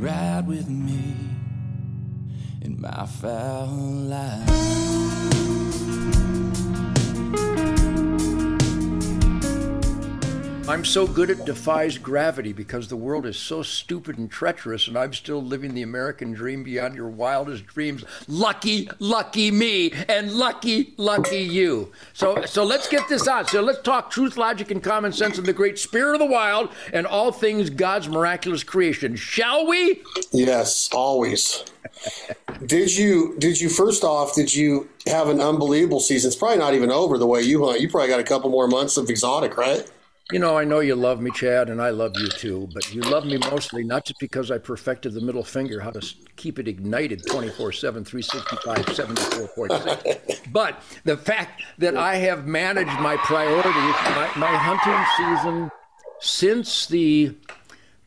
Ride with me in my fowl life. I'm so good it defies gravity because the world is so stupid and treacherous, and I'm still living the American dream beyond your wildest dreams. Lucky, lucky me, and lucky, lucky you. So, so let's get this on. So let's talk truth, logic, and common sense and the great spirit of the wild and all things God's miraculous creation. Shall we? Yes, always. did you? Did you? First off, did you have an unbelievable season? It's probably not even over the way you hunt. You probably got a couple more months of exotic, right? You know, I know you love me, Chad, and I love you too, but you love me mostly not just because I perfected the middle finger, how to keep it ignited 24 7, 365, 74.6, but the fact that I have managed my priorities, my, my hunting season since the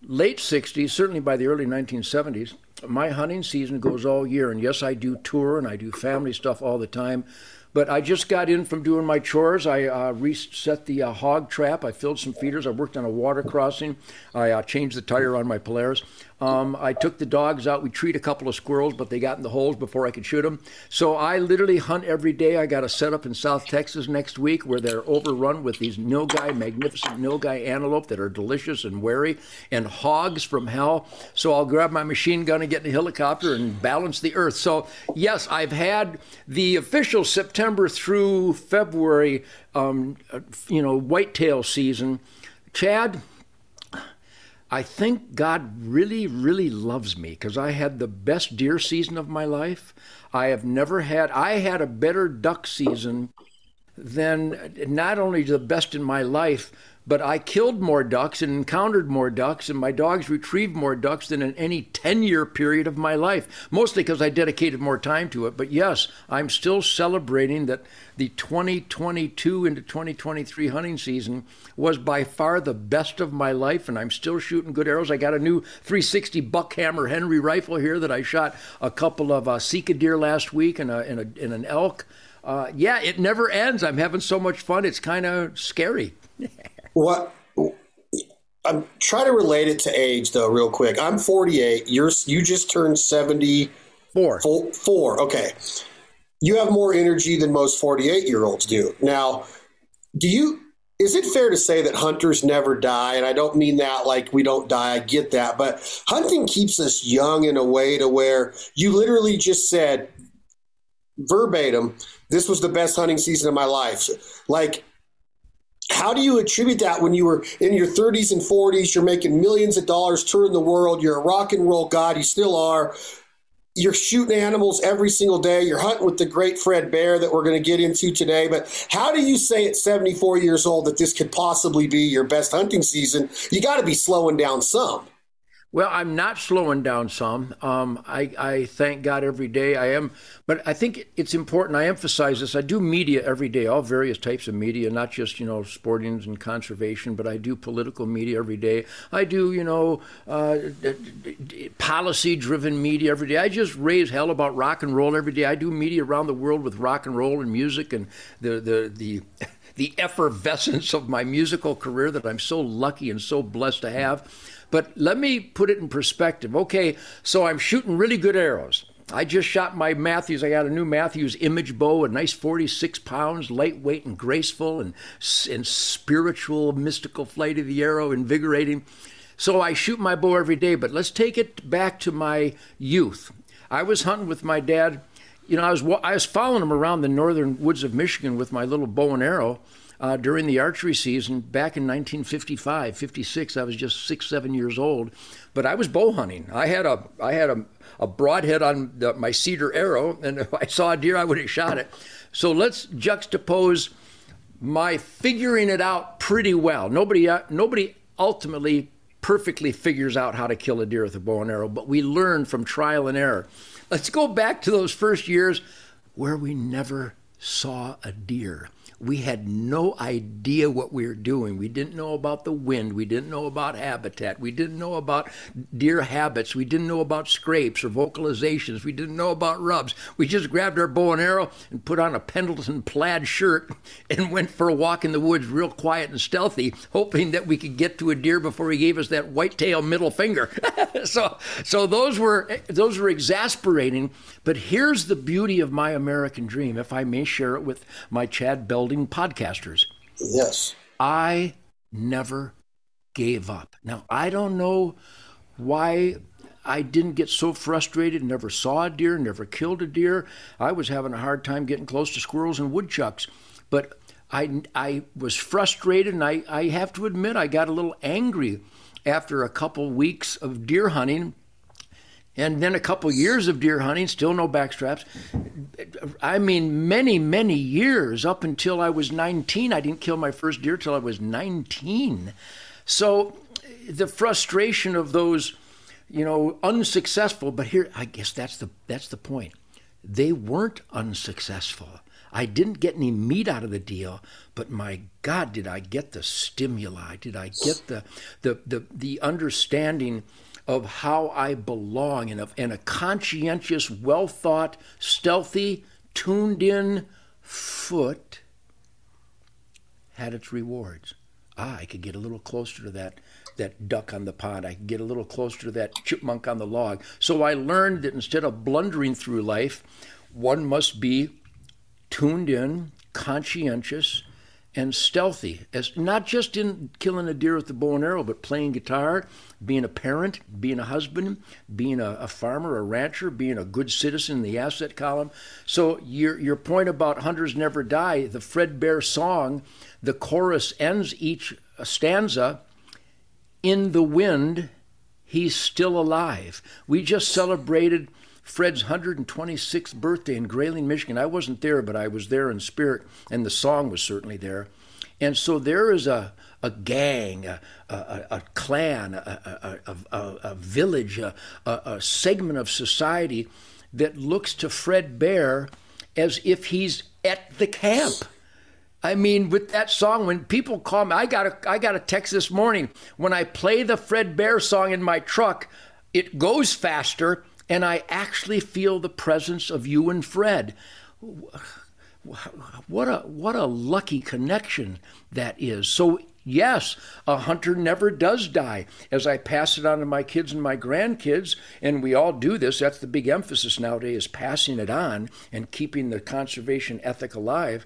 late 60s, certainly by the early 1970s, my hunting season goes all year. And yes, I do tour and I do family stuff all the time. But I just got in from doing my chores. I uh, reset the uh, hog trap. I filled some feeders. I worked on a water crossing. I uh, changed the tire on my Polaris. Um, I took the dogs out. We treat a couple of squirrels, but they got in the holes before I could shoot them. So I literally hunt every day. I got a setup in South Texas next week where they're overrun with these nilgai, magnificent nilgai antelope that are delicious and wary, and hogs from hell. So I'll grab my machine gun and get in a helicopter and balance the earth. So yes, I've had the official September through February, um, you know, whitetail season. Chad, I think God really, really loves me because I had the best deer season of my life. I have never had, I had a better duck season than not only the best in my life, but I killed more ducks and encountered more ducks, and my dogs retrieved more ducks than in any 10 year period of my life, mostly because I dedicated more time to it. But yes, I'm still celebrating that the 2022 into 2023 hunting season was by far the best of my life, and I'm still shooting good arrows. I got a new 360 Buckhammer Henry rifle here that I shot a couple of uh, Sika deer last week and, a, and, a, an elk. Uh, yeah, it never ends. I'm having so much fun. It's kind of scary. What I'm trying to relate it to age though, real quick. I'm 48. You're you just turned 74. Four. Four. Okay. You have more energy than most 48 year olds do. Now, do you? Is it fair to say that hunters never die? And I don't mean that like we don't die. I get that, but hunting keeps us young in a way to where you literally just said verbatim, "This was the best hunting season of my life." Like how do you attribute that when you were in your 30s and 40s? You're making millions of dollars touring the world. You're a rock and roll god. You still are. You're shooting animals every single day. You're hunting with the great Fred Bear that we're going to get into today. But how do you say at 74 years old that this could possibly be your best hunting season? You got to be slowing down some. Well, I'm not slowing down some. Um, I, I, thank God every day I am, but I think it's important. I emphasize this. I do media every day, all various types of media, not just you know sporting and conservation, but I do political media every day. I do you know uh, policy-driven media every day. I just raise hell about rock and roll every day. I do media around the world with rock and roll and music and the the the. the effervescence of my musical career that I'm so lucky and so blessed to have. But let me put it in perspective. Okay, so I'm shooting really good arrows. I just shot my Mathews. I got a new Mathews image bow, a nice 46 pounds, lightweight and graceful, and, and spiritual, mystical flight of the arrow, invigorating. So I shoot my bow every day. But let's take it back to my youth. I was hunting with my dad. You know, I was I was following him around the northern woods of Michigan with my little bow and arrow, uh, during the archery season back in 1955, 56. I was just six, seven years old, but I was bow hunting. I had a, I had a, a broadhead on the, my cedar arrow, and if I saw a deer, I would have shot it. So let's juxtapose my figuring it out pretty well. Nobody, uh, nobody ultimately perfectly figures out how to kill a deer with a bow and arrow, but we learn from trial and error. Let's go back to those first years where we never saw a deer we had no idea what we were doing. We didn't know about the wind. We didn't know about habitat. We didn't know about deer habits. We didn't know about scrapes or vocalizations. We didn't know about rubs. We just grabbed our bow and arrow and put on a Pendleton plaid shirt and went for a walk in the woods real quiet and stealthy, hoping that we could get to a deer before he gave us that whitetail middle finger. so so those were those were exasperating, but here's the beauty of my American dream, if I may share it with my Chad Belding podcasters. Yes. I never gave up. Now, I don't know why I didn't get so frustrated, never saw a deer, never killed a deer. I was having a hard time getting close to squirrels and woodchucks. But I, I was frustrated, and I, I have to admit, I got a little angry after a couple weeks of deer hunting and then a couple years of deer hunting, still no backstraps. I mean, many, many years up until I was 19. I didn't kill my first deer till I was 19. So the frustration of those, you know, unsuccessful. But here, I guess that's the that's the point. They weren't unsuccessful. I didn't get any meat out of the deal, but my God, did I get the stimuli? Did I get the the the, the understanding? Of how I belong and, of, and a conscientious, well thought, stealthy, tuned in foot had its rewards. Ah, I could get a little closer to that that duck on the pond. I could get a little closer to that chipmunk on the log. So I learned that instead of blundering through life, one must be tuned in, conscientious, and stealthy. As not just in killing a deer with the bow and arrow but playing guitar being a parent being a husband being a, a, farmer a rancher being a good citizen in the asset column. So your your point about hunters never die the fred bear song the chorus ends each stanza in the wind he's still alive. We just celebrated Fred's 126th birthday in Grayling, Michigan. I wasn't there, but I was there in spirit, and the song was certainly there. And so there is a, a gang, a, a, a clan, a, a village, a, segment of society that looks to Fred Bear as if he's at the camp. I mean, with that song, when people call me, I got a, I got a text this morning. When I play the Fred Bear song in my truck, it goes faster and I actually feel the presence of you and Fred. What a what a lucky connection that is. So yes, a hunter never does die. As I pass it on to my kids and my grandkids, and we all do this, that's the big emphasis nowadays, is passing it on and keeping the conservation ethic alive.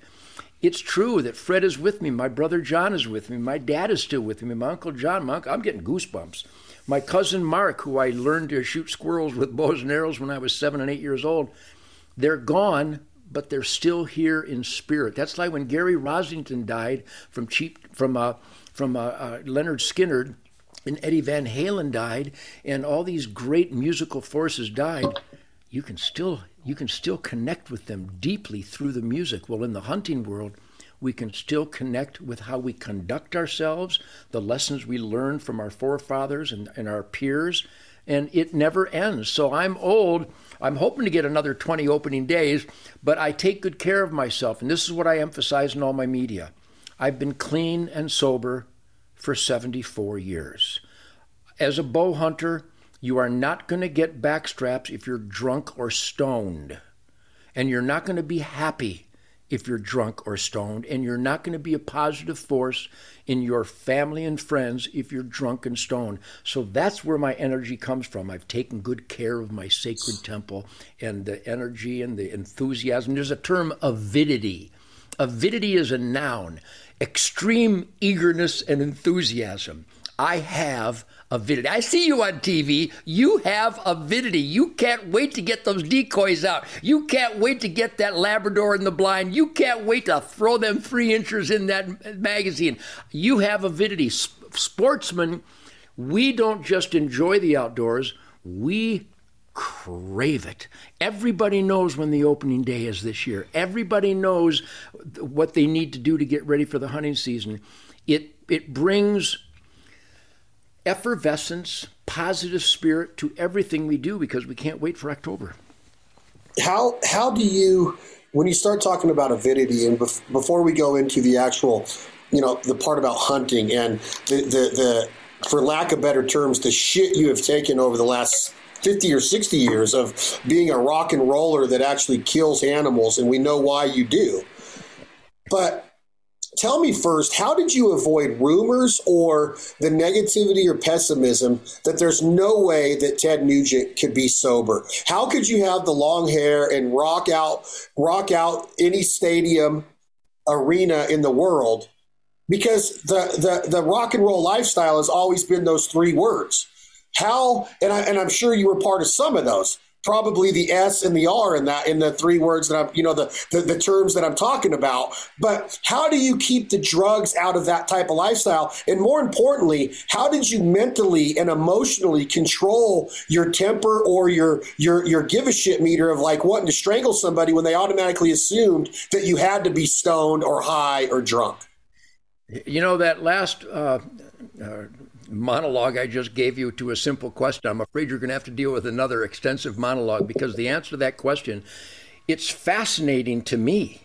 It's true that Fred is with me, my brother John is with me, my dad is still with me, my uncle John, my uncle, I'm getting goosebumps. My cousin Mark, who I learned to shoot squirrels with bows and arrows when I was seven and eight years old, they're gone, but they're still here in spirit. That's like when Gary Rossington died from cheap from uh, from uh, uh, Lynyrd Skynyrd, and Eddie Van Halen died, and all these great musical forces died. You can still you can still connect with them deeply through the music. Well, in the hunting world, we can still connect with how we conduct ourselves, the lessons we learned from our forefathers and, and our peers, and it never ends. So I'm old. I'm hoping to get another 20 opening days, but I take good care of myself. And this is what I emphasize in all my media. I've been clean and sober for 74 years. As a bow hunter, you are not going to get backstraps if you're drunk or stoned. And you're not going to be happy if you're drunk or stoned, and you're not going to be a positive force in your family and friends if you're drunk and stoned. So that's where my energy comes from. I've taken good care of my sacred temple and the energy and the enthusiasm. There's a term avidity. Avidity is a noun, extreme eagerness and enthusiasm. I have avidity. I see you on TV. You have avidity. You can't wait to get those decoys out. You can't wait to get that Labrador in the blind. You can't wait to throw them free inchers in that magazine. You have avidity. Sportsmen, we don't just enjoy the outdoors, we crave it. Everybody knows when the opening day is this year. Everybody knows what they need to do to get ready for the hunting season. It it brings effervescence, positive spirit to everything we do because we can't wait for October. How how do you when you start talking about avidity, and bef- before we go into the actual, you know, the part about hunting and the, the, the, for lack of better terms, the shit you have taken over the last 50 or 60 years of being a rock and roller that actually kills animals, and we know why you do. But tell me first, how did you avoid rumors or the negativity or pessimism that there's no way that Ted Nugent could be sober? How could you have the long hair and rock out rock out any stadium arena in the world? Because the, the, the rock and roll lifestyle has always been those three words. How and I and I'm sure you were part of some of those probably the S and the R in that in the three words that I'm you know the, the, the terms that I'm talking about. But how do you keep the drugs out of that type of lifestyle? And more importantly, how did you mentally and emotionally control your temper or your your your give a shit meter of like wanting to strangle somebody when they automatically assumed that you had to be stoned or high or drunk? You know that last uh, uh, monologue I just gave you to a simple question. I'm afraid you're going to have to deal with another extensive monologue because the answer to that question, it's fascinating to me.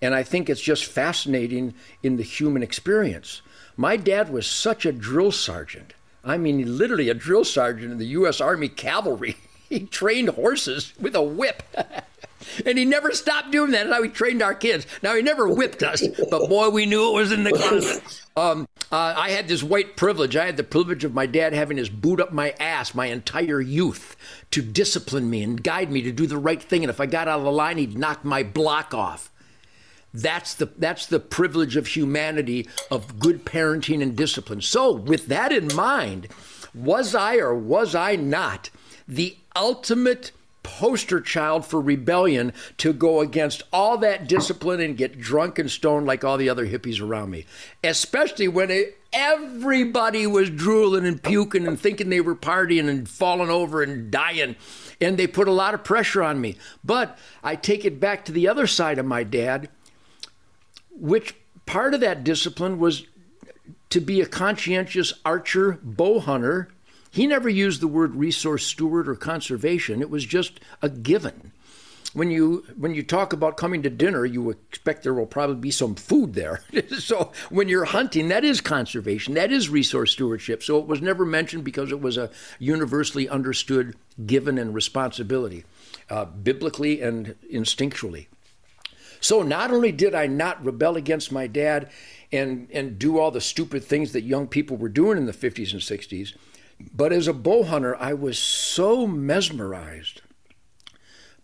And I think it's just fascinating in the human experience. My dad was such a drill sergeant. I mean, literally a drill sergeant in the U.S. Army Cavalry. He trained horses with a whip. and he never stopped doing that. That's how he trained our kids. Now, he never whipped us, but boy, we knew it was in the closet. Um, uh, I had this white privilege. I had the privilege of my dad having his boot up my ass my entire youth to discipline me and guide me to do the right thing. And if I got out of the line, he'd knock my block off. That's the that's the privilege of humanity of good parenting and discipline. So, with that in mind, was I or was I not the ultimate poster child for rebellion to go against all that discipline and get drunk and stoned like all the other hippies around me, especially when it, everybody was drooling and puking and thinking they were partying and falling over and dying. And they put a lot of pressure on me. But I take it back to the other side of my dad, which part of that discipline was to be a conscientious archer, bow hunter, he never used the word resource steward or conservation. It was just a given. When you when you talk about coming to dinner, you expect there will probably be some food there. so when you're hunting, that is conservation, that is resource stewardship. So it was never mentioned because it was a universally understood given and responsibility, uh, biblically and instinctually. So not only did I not rebel against my dad and and do all the stupid things that young people were doing in the 50s and 60s, but as a bow hunter, I was so mesmerized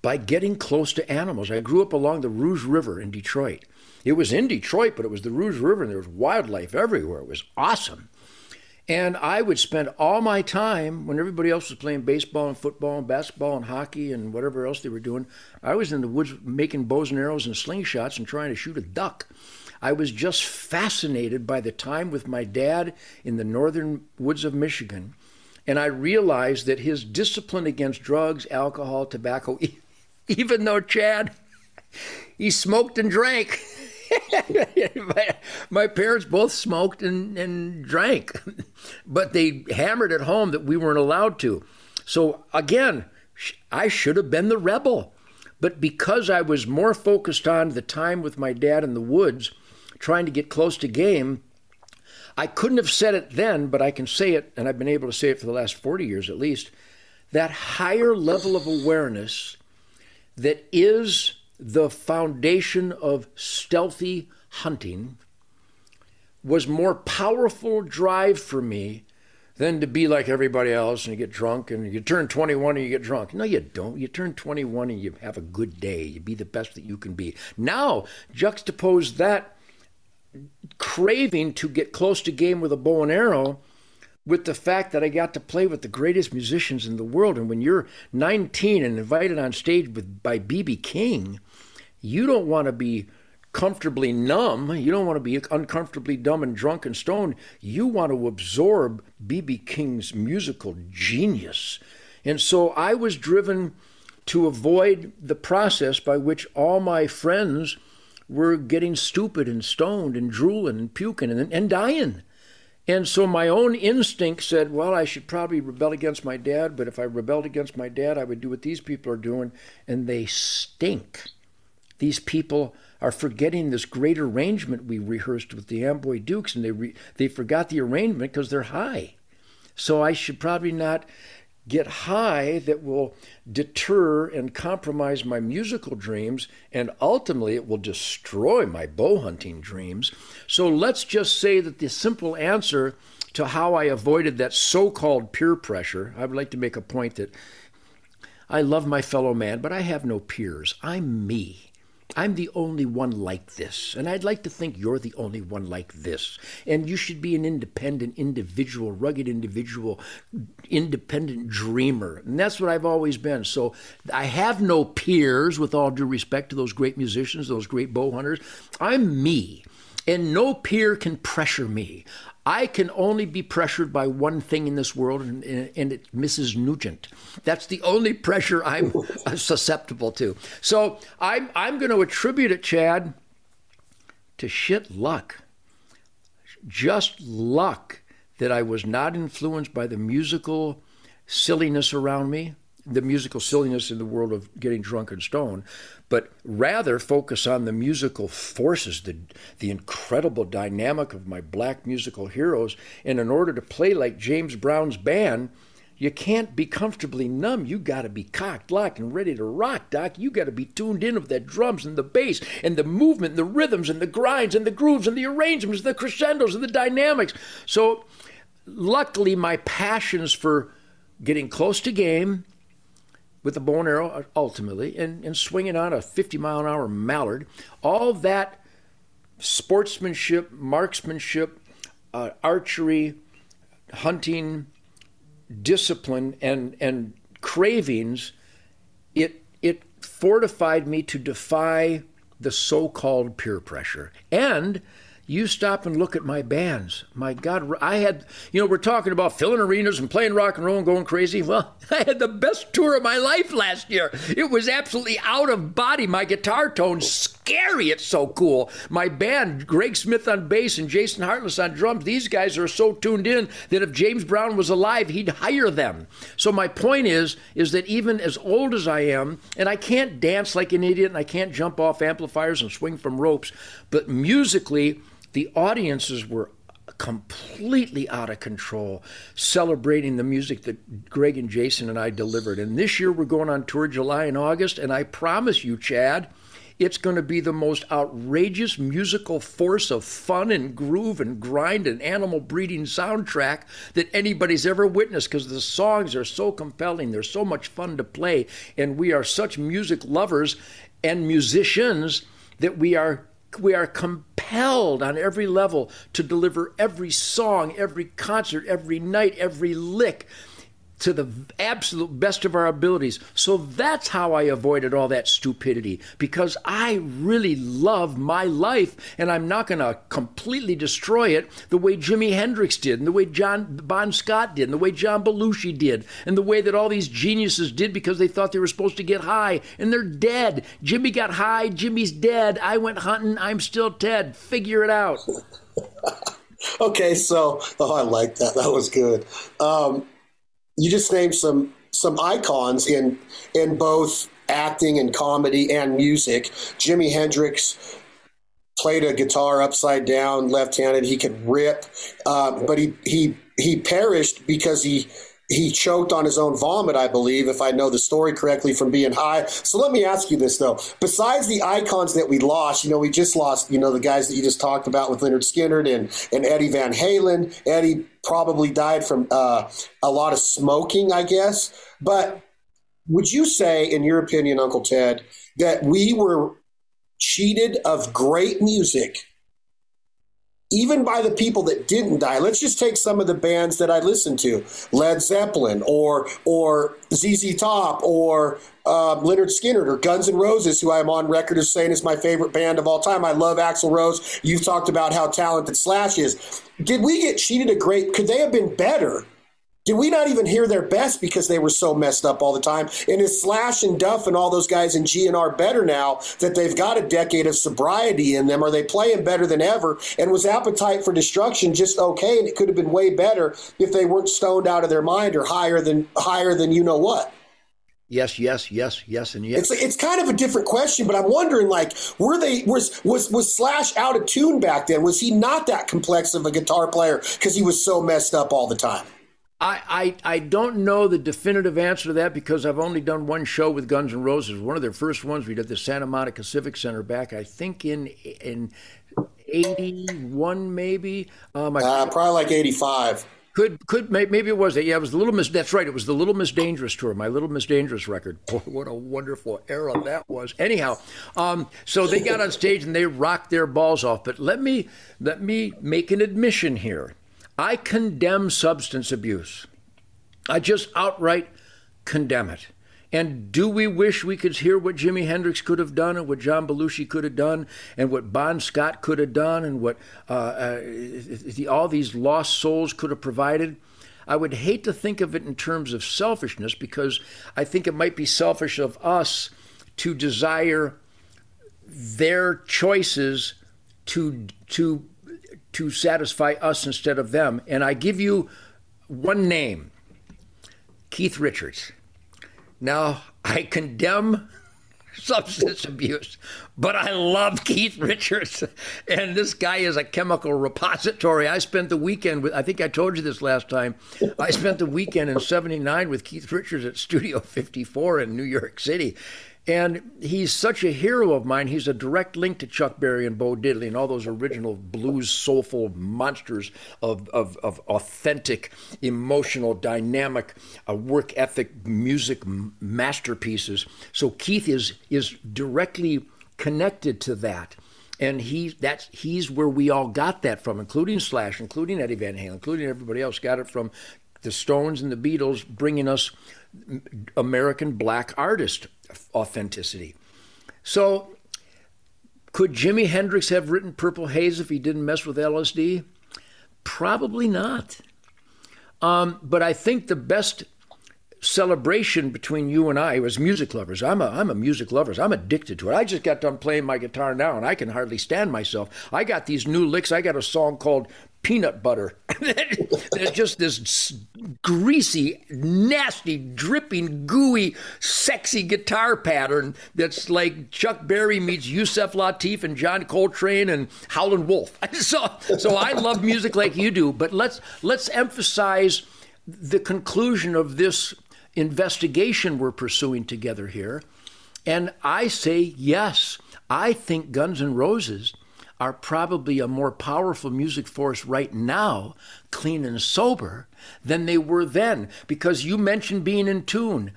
by getting close to animals. I grew up along the Rouge River in Detroit. It was in Detroit, but it was the Rouge River, and there was wildlife everywhere. It was awesome. And I would spend all my time when everybody else was playing baseball and football and basketball and hockey and whatever else they were doing. I was in the woods making bows and arrows and slingshots and trying to shoot a duck. I was just fascinated by the time with my dad in the northern woods of Michigan and I realized that his discipline against drugs, alcohol, tobacco, even though Chad, he smoked and drank. my, my, parents both smoked and, and drank, but they hammered at home that we weren't allowed to. So again, I should have been the rebel. But because I was more focused on the time with my dad in the woods, trying to get close to game, I couldn't have said it then, but I can say it, and I've been able to say it for the last 40 years at least. That higher level of awareness that is the foundation of stealthy hunting was more powerful drive for me than to be like everybody else and you get drunk and you turn 21 and you get drunk. No, you don't. You turn 21 and you have a good day. You be the best that you can be. Now, juxtapose that craving to get close to game with a bow and arrow with the fact that I got to play with the greatest musicians in the world. And when you're 19 and invited on stage with by BB King, you don't want to be comfortably numb. You don't want to be uncomfortably dumb and drunk and stoned. You want to absorb BB King's musical genius. And so I was driven to avoid the process by which all my friends were getting stupid and stoned and drooling and puking and, and dying. And so my own instinct said, well, I should probably rebel against my dad, but if I rebelled against my dad, I would do what these people are doing, and they stink. these people are forgetting this great arrangement we rehearsed with the Amboy Dukes, and they re- they forgot the arrangement because they're high. So I should probably not get high that will deter and compromise my musical dreams, and ultimately it will destroy my bow hunting dreams. So let's just say that the simple answer to how I avoided that so called peer pressure, I would like to make a point that I love my fellow man, but I have no peers. I'm me. I'm the only one like this, and I'd like to think you're the only one like this. And you should be an independent individual, rugged individual, independent dreamer. And that's what I've always been. So I have no peers, with all due respect to those great musicians, those great bow hunters. I'm me and no peer can pressure me. I can only be pressured by one thing in this world, and, and it's Mrs. Nugent. That's the only pressure I'm susceptible to. So I'm, I'm going to attribute it, Chad, to shit luck. Just luck that I was not influenced by the musical silliness around me, the musical silliness in the world of getting drunk and stoned, but rather focus on the musical forces, the, the incredible dynamic of my black musical heroes. And in order to play like James Brown's band, you can't be comfortably numb. You got to be cocked, locked, and ready to rock, Doc. You got to be tuned in with the drums and the bass and the movement and the rhythms and the grinds and the grooves and the arrangements, the crescendos and the dynamics. So, luckily, my passions for getting close to game with a bow and arrow uh, ultimately and, and swinging on a 50 mile an hour mallard. All that sportsmanship, marksmanship, uh, archery, hunting, discipline, and, and cravings, it, it fortified me to defy the so called peer pressure. And you stop and look at my bands. My God, I had, you know, we're talking about filling arenas and playing rock and roll and going crazy. Well, I had the best tour of my life last year. It was absolutely out of body. My guitar tone, scary. It's so cool. My band, Greg Smith on bass and Jason Hartless on drums, these guys are so tuned in that if James Brown was alive, he'd hire them. So my point is, is that even as old as I am, and I can't dance like an idiot and I can't jump off amplifiers and swing from ropes, but musically, the audiences were completely out of control, celebrating the music that Greg and Jason and I delivered. And this year we're going on tour July and August, and I promise you, Chad, it's going to be the most outrageous musical force of fun and groove and grind and animal breeding soundtrack that anybody's ever witnessed because the songs are so compelling. They're so much fun to play. And we are such music lovers and musicians that we are we are compelled on every level to deliver every song, every concert, every night, every lick to the absolute best of our abilities. So that's how I avoided all that stupidity because I really love my life and I'm not going to completely destroy it the way Jimi Hendrix did and the way John Bon Scott did and the way John Belushi did and the way that all these geniuses did because they thought they were supposed to get high and they're dead. Jimmy got high, Jimmy's dead. I went hunting, I'm still Ted. Figure it out. okay, so oh, I like that. That was good. Um, you just named some some icons in in both acting and comedy and music. Jimi Hendrix played a guitar upside down, left-handed. He could rip, uh, but he he he perished because he he choked on his own vomit, I believe, if I know the story correctly from being high. So let me ask you this though. Besides the icons that we lost, you know, we just lost, you know, the guys that you just talked about with Lynyrd Skynyrd and, and Eddie Van Halen. Eddie probably died from uh, a lot of smoking, I guess. But would you say, in your opinion, Uncle Ted, that we were cheated of great music even by the people that didn't die. Let's just take some of the bands that I listened to: Led Zeppelin, or or ZZ Top, or uh, Lynyrd Skynyrd, or Guns N' Roses, who I'm on record as saying is my favorite band of all time. I love Axl Rose. You've talked about how talented Slash is. Did we get cheated a great? Could they have been better? Did we not even hear their best because they were so messed up all the time? And is Slash and Duff and all those guys in GNR better now that they've got a decade of sobriety in them? Are they playing better than ever? And was Appetite for Destruction just okay? And it could have been way better if they weren't stoned out of their mind or higher than higher than you know what. Yes, yes, yes, yes, and yes. It's it's kind of a different question, but I'm wondering, like, were they was was was Slash out of tune back then? Was he not that complex of a guitar player because he was so messed up all the time? I, I, I don't know the definitive answer to that because I've only done one show with Guns N' Roses. One of their first ones we did at the Santa Monica Civic Center back, I think in in eighty one maybe. Um, I, uh, probably like eighty five. Could could maybe it was that. yeah it was the Little Miss that's right it was the Little Miss Dangerous tour my Little Miss Dangerous record boy what a wonderful era that was anyhow um, so they got on stage and they rocked their balls off but let me let me make an admission here I condemn substance abuse I just outright condemn it and do we wish we could hear what Jimi Hendrix could have done and what John Belushi could have done and what Bon Scott could have done and what uh, uh, the, all these lost souls could have provided? I would hate to think of it in terms of selfishness because I think it might be selfish of us to desire their choices to to to satisfy us instead of them. And I give you one name, Keith Richards. Now, I condemn substance abuse, but I love Keith Richards. And this guy is a chemical repository. I spent the weekend with, I think I told you this last time, I spent the weekend in 79 with Keith Richards at Studio 54 in New York City. And he's such a hero of mine. He's a direct link to Chuck Berry and Bo Diddley and all those original blues, soulful monsters of, of, of authentic, emotional, dynamic, uh, work ethic music masterpieces. So Keith is is directly connected to that. And he that's he's where we all got that from, including Slash, including Eddie Van Halen, including everybody else, got it from the Stones and the Beatles, bringing us American black artist authenticity. So, could Jimi Hendrix have written Purple Haze if he didn't mess with LSD? Probably not. Um, but I think the best celebration between you and I was music lovers. I'm a I'm a music lover. I'm addicted to it. I just got done playing my guitar now and I can hardly stand myself. I got these new licks. I got a song called peanut butter. There's just this greasy, nasty, dripping, gooey, sexy guitar pattern that's like Chuck Berry meets Yusef Lateef and John Coltrane and Howlin' Wolf. so, so I love music like you do, but let's let's emphasize the conclusion of this investigation we're pursuing together here. And I say yes. I think Guns N' Roses are probably a more powerful music force right now, clean and sober, than they were then. Because you mentioned being in tune.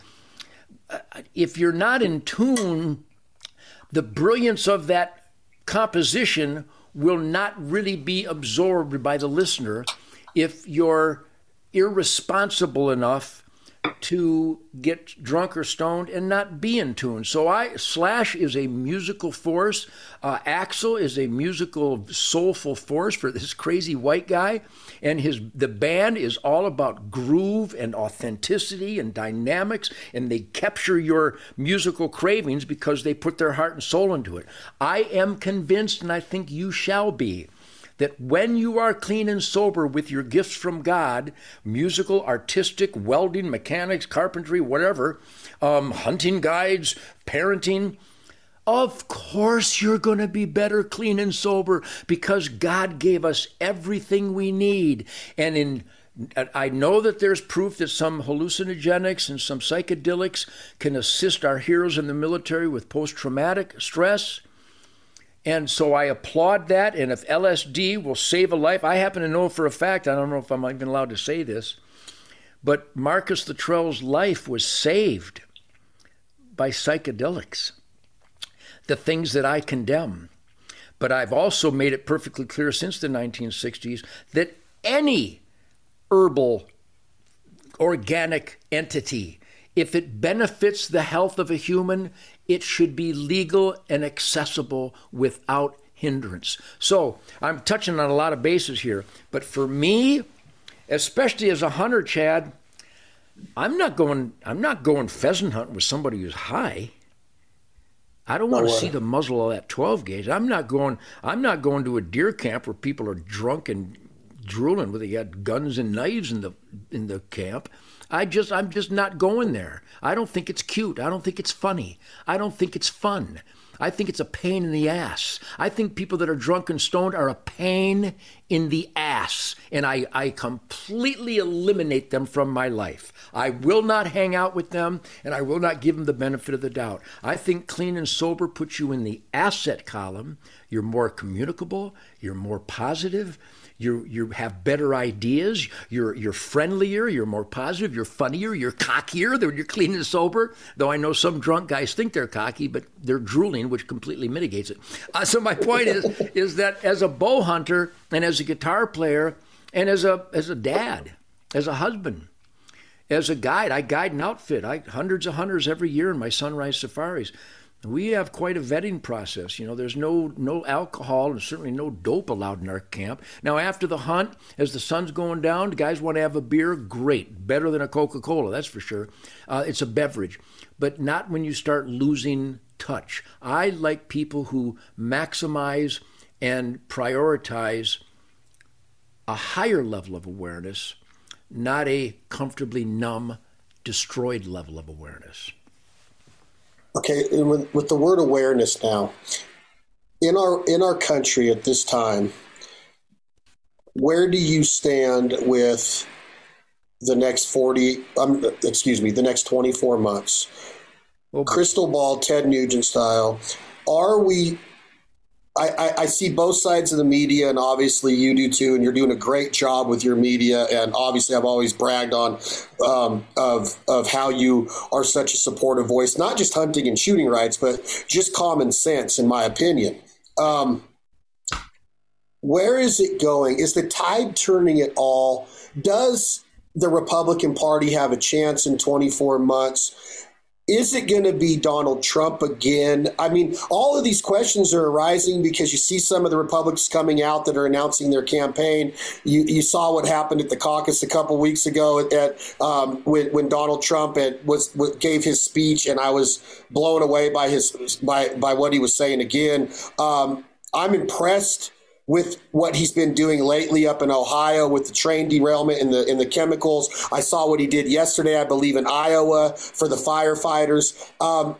Uh, if you're not in tune, the brilliance of that composition will not really be absorbed by the listener if you're irresponsible enough to get drunk or stoned and not be in tune. So I Slash is a musical force. Uh, Axl is a musical soulful force for this crazy white guy, and his the band is all about groove and authenticity and dynamics, and they capture your musical cravings because they put their heart and soul into it. I am convinced, and I think you shall be that when you are clean and sober with your gifts from God musical, artistic, welding, mechanics, carpentry, whatever, um, hunting guides, parenting of course, you're going to be better clean and sober because God gave us everything we need. And in I know that there's proof that some hallucinogenics and some psychedelics can assist our heroes in the military with post traumatic stress. And so I applaud that. And if LSD will save a life, I happen to know for a fact, I don't know if I'm even allowed to say this, but Marcus Luttrell's life was saved by psychedelics, the things that I condemn. But I've also made it perfectly clear since the 1960s that any herbal organic entity, if it benefits the health of a human, it should be legal and accessible without hindrance. So I'm touching on a lot of bases here, but for me, especially as a hunter, Chad, I'm not going. I'm not going pheasant hunting with somebody who's high. I don't want to oh, see the muzzle of that 12 gauge. I'm not going. I'm not going to a deer camp where people are drunk and drooling with he got guns and knives in the in the camp. I just I'm just not going there. I don't think it's cute. I don't think it's funny. I don't think it's fun. I think it's a pain in the ass. I think people that are drunk and stoned are a pain in the ass. And I, I completely eliminate them from my life. I will not hang out with them and I will not give them the benefit of the doubt. I think clean and sober puts you in the asset column. You're more communicable, you're more positive you you have better ideas, you're you're friendlier, you're more positive, you're funnier, you're cockier than you're clean and sober. Though I know some drunk guys think they're cocky, but they're drooling, which completely mitigates it. Uh, so my point is is that as a bow hunter and as a guitar player and as a as a dad, as a husband, as a guide, I guide an outfit. I hundreds of hunters every year in my Sunrize Safaris we have quite a vetting process. You know, there's no no alcohol and certainly no dope allowed in our camp. Now, after the hunt, as the sun's going down, guys want to have a beer. Great, better than a Coca-Cola, that's for sure. Uh, it's a beverage, but not when you start losing touch. I like people who maximize and prioritize a higher level of awareness, not a comfortably numb, destroyed level of awareness. Okay, with, with the word awareness now, in our in our country at this time, where do you stand with the next 40 um, excuse me the next 24 months? Crystal ball ted nugent style are we I, I, I, see both sides of the media, and obviously you do too, and you're doing a great job with your media. And obviously, I've always bragged on um, of of how you are such a supportive voice, not just hunting and shooting rights, but just common sense, in my opinion. Um, where is it going? Is the tide turning at all? Does the Republican Party have a chance in 24 months? Is it going to be Donald Trump again? I mean, all of these questions are arising because you see some of the Republicans coming out that are announcing their campaign. You, you saw what happened at the caucus a couple weeks ago at, um, when, when Donald Trump had, was gave his speech, and I was blown away by his by by what he was saying again. Um, I'm impressed with what he's been doing lately up in Ohio with the train derailment and the in the chemicals. I saw what he did yesterday, I believe, in Iowa for the firefighters. Um,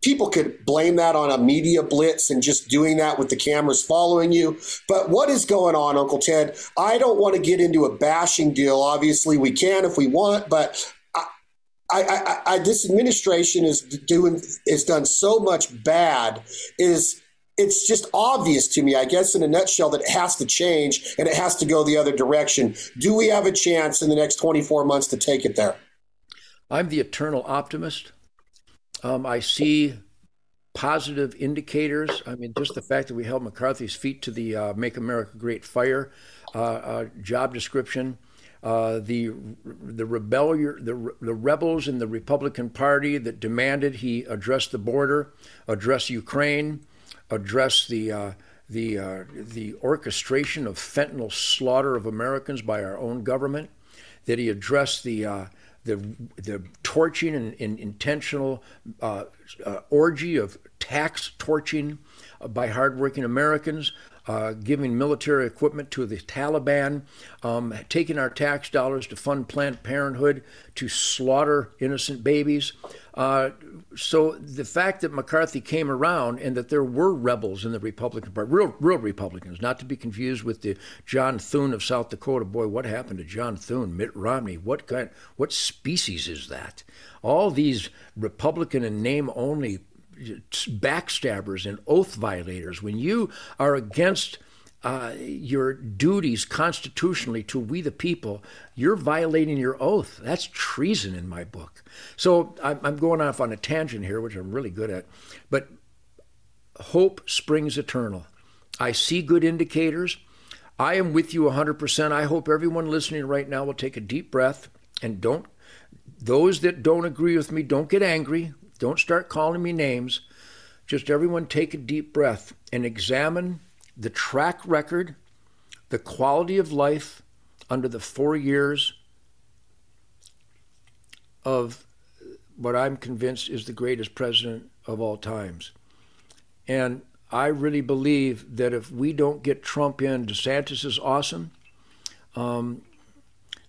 people could blame that on a media blitz and just doing that with the cameras following you. But what is going on, Uncle Ted? I don't want to get into a bashing deal. Obviously, we can if we want, but I, I, I, this administration is doing is done so much bad. Is it's just obvious to me, I guess, in a nutshell, that it has to change and it has to go the other direction. Do we have a chance in the next 24 months to take it there? I'm the eternal optimist. Um, I see positive indicators. I mean, just the fact that we held McCarthy's feet to the uh, Make America Great Fire uh, uh, job description. Uh, the the rebellion, the, the rebels in the Republican Party that demanded he address the border, address Ukraine, address the uh, the uh, the orchestration of fentanyl slaughter of Americans by our own government. That he addressed the uh, the the torching and, and intentional uh, uh, orgy of tax torching by hardworking Americans, uh, giving military equipment to the Taliban, um, taking our tax dollars to fund Planned Parenthood to slaughter innocent babies. Uh, so the fact that McCarthy came around and that there were rebels in the Republican Party, real, real Republicans, not to be confused with the John Thune of South Dakota. Boy, what happened to John Thune, Mitt Romney? What kind? What species is that? All these Republican and name only backstabbers and oath violators. When you are against uh, your duties constitutionally to we the people, you're violating your oath. That's treason in my book. So I'm, I'm going off on a tangent here, which I'm really good at. But hope springs eternal. I see good indicators. I am with you 100%. I hope everyone listening right now will take a deep breath and don't, those that don't agree with me, don't get angry. Don't start calling me names. Just everyone take a deep breath and examine the track record, the quality of life under the four years of what I'm convinced is the greatest president of all times. And I really believe that if we don't get Trump in, DeSantis is awesome. Um,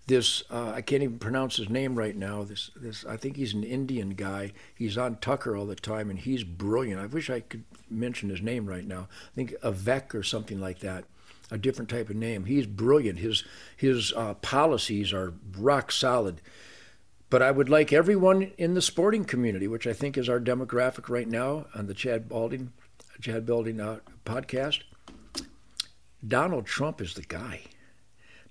this uh, I can't even pronounce his name right now. This this I think he's an Indian guy. He's on Tucker all the time, and he's brilliant. I wish I could mention his name right now. I think Avek or something like that, a different type of name. He's brilliant. His his uh, policies are rock solid. But I would like everyone in the sporting community, which I think is our demographic right now on the Chad Belding Chad Belding uh, podcast. Donald Trump is the guy.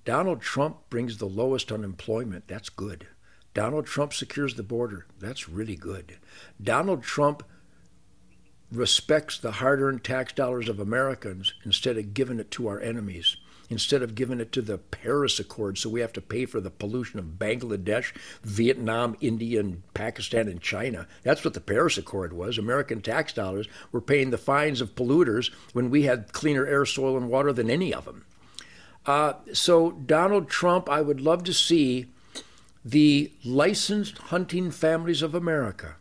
Donald Trump brings the lowest unemployment. That's good. Donald Trump secures the border. That's really good. Donald Trump respects the hard earned tax dollars of Americans instead of giving it to our enemies, instead of giving it to the Paris Accord so we have to pay for the pollution of Bangladesh, Vietnam, India, and Pakistan and China. That's what the Paris Accord was. American tax dollars were paying the fines of polluters when we had cleaner air, soil, and water than any of them. Uh, so, Donald Trump, I would love to see the licensed hunting families of America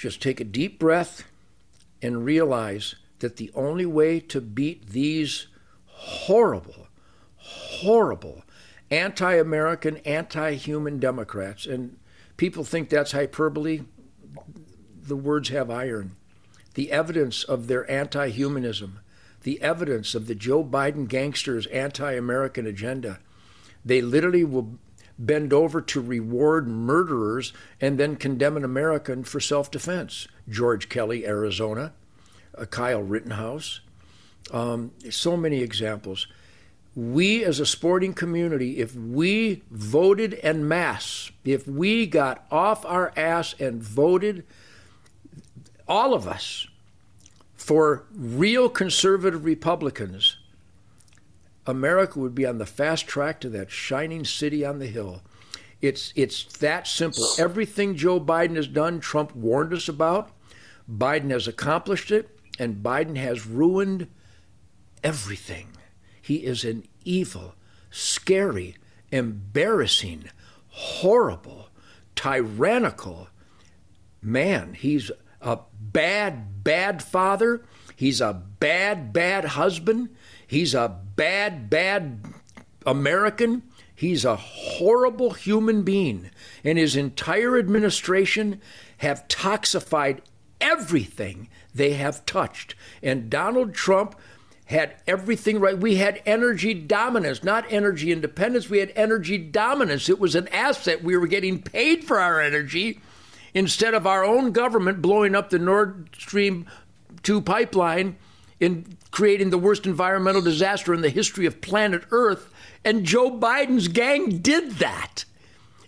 just take a deep breath and realize that the only way to beat these horrible, horrible anti American, anti human Democrats, and people think that's hyperbole, the words have iron. The evidence of their anti humanism the evidence of the Joe Biden gangsters' anti American agenda. They literally will bend over to reward murderers and then condemn an American for self defense. George Kelly, Arizona, uh, Kyle Rittenhouse. Um, so many examples. We, as a sporting community, if we voted en masse, if we got off our ass and voted, all of us, for real conservative Republicans, America would be on the fast track to that shining city on the hill. It's it's that simple. Everything Joe Biden has done, Trump warned us about. Biden has accomplished it, and Biden has ruined everything. He is an evil, scary, embarrassing, horrible, tyrannical man. He's a bad, bad father. He's a bad, bad husband. He's a bad, bad American. He's a horrible human being. And his entire administration have toxified everything they have touched. And Donald Trump had everything right. We had energy dominance, not energy independence. We had energy dominance. It was an asset. We were getting paid for our energy instead of our own government blowing up the Nord Stream 2 pipeline in creating the worst environmental disaster in the history of planet Earth. And Joe Biden's gang did that.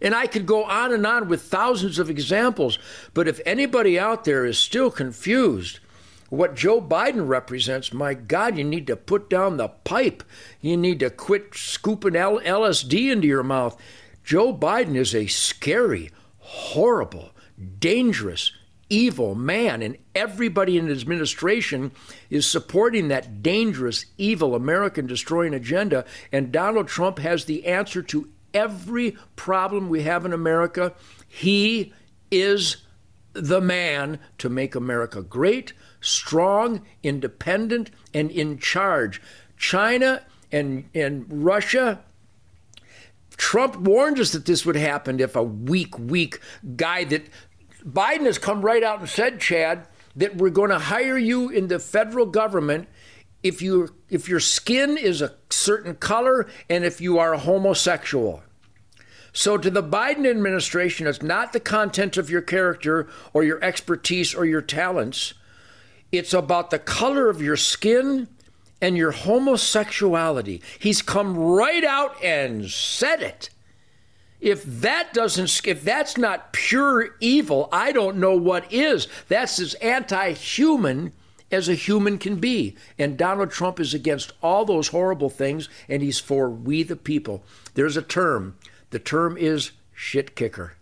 And I could go on and on with thousands of examples. But if anybody out there is still confused, what Joe Biden represents, my God, you need to put down the pipe. You need to quit scooping LSD into your mouth. Joe Biden is a scary, horrible, dangerous, evil man, and everybody in his administration is supporting that dangerous, evil American destroying agenda. And Donald Trump has the answer to every problem we have in America. He is the man to make America great, strong, independent, and in charge. China and, and Russia Trump warned us that this would happen if a weak, weak guy that Biden has come right out and said, Chad, that we're going to hire you in the federal government if you if your skin is a certain color and if you are a homosexual. So to the Biden administration, it's not the content of your character or your expertise or your talents. It's about the color of your skin and your homosexuality. He's come right out and said it. If that doesn't, if that's not pure evil, I don't know what is. That's as anti human as a human can be. And Donald Trump is against all those horrible things, and he's for we the people. There's a term. The term is shit kicker.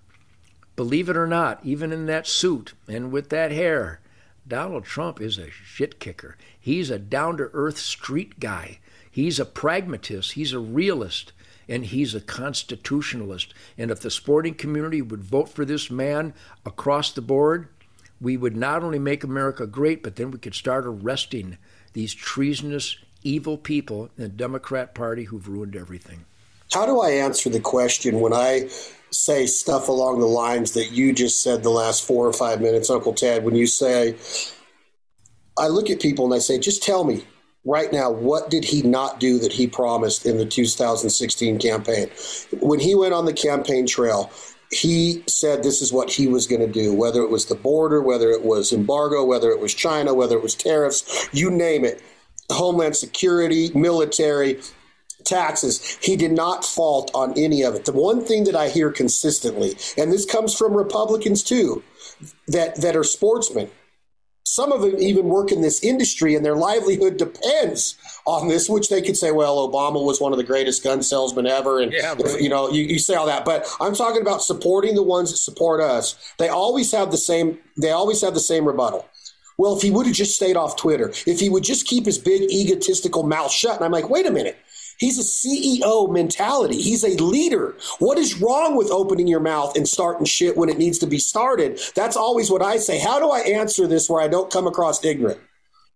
Believe it or not, even in that suit and with that hair, Donald Trump is a shit kicker. He's a down to earth street guy. He's a pragmatist. He's a realist and he's a constitutionalist. And if the sporting community would vote for this man across the board, we would not only make America great, but then we could start arresting these treasonous, evil people in the Democrat Party who've ruined everything. How do I answer the question when I say stuff along the lines that you just said the last four or five minutes, Uncle Ted, when you say, I look at people and I say, just tell me right now, what did he not do that he promised in the 2016 campaign? When he went on the campaign trail, he said this is what he was going to do, whether it was the border, whether it was embargo, whether it was China, whether it was tariffs, you name it. Homeland security, military, taxes. He did not fault on any of it. The one thing that I hear consistently, and this comes from Republicans too, that, that are sportsmen, some of them even work in this industry and their livelihood depends on this, which they could say, well, Obama was one of the greatest gun salesmen ever. And, yeah, right. you know, you, you say all that. But I'm talking about supporting the ones that support us. They always have the same, they always have the same rebuttal. Well, if he would have just stayed off Twitter, if he would just keep his big egotistical mouth shut. And I'm like, wait a minute. He's a CEO mentality. He's a leader. What is wrong with opening your mouth and starting shit when it needs to be started? That's always what I say. How do I answer this where I don't come across ignorant?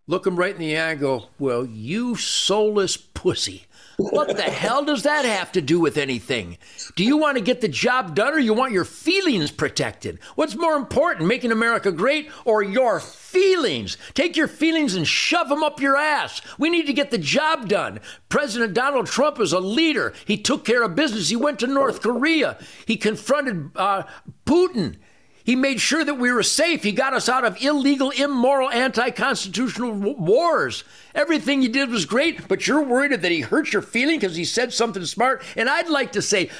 Look him right in the eye and go, Well, you soulless pussy. What the hell does that have to do with anything? Do you want to get the job done or you want your feelings protected? What's more important, making America great or your feelings? Take your feelings and shove them up your ass. We need to get the job done. President Donald Trump is a leader. He took care of business. He went to North Korea. He confronted uh, Putin. He made sure that we were safe. He got us out of illegal, immoral, anti constitutional wars. Everything he did was great, but you're worried that he hurt your feeling because he said something smart. And I'd like to say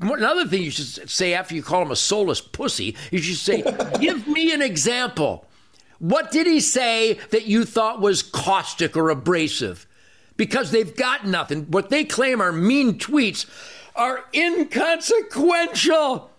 another thing you should say after you call him a soulless pussy, you should say, Give me an example. What did he say that you thought was caustic or abrasive? Because they've got nothing. What they claim are mean tweets are inconsequential.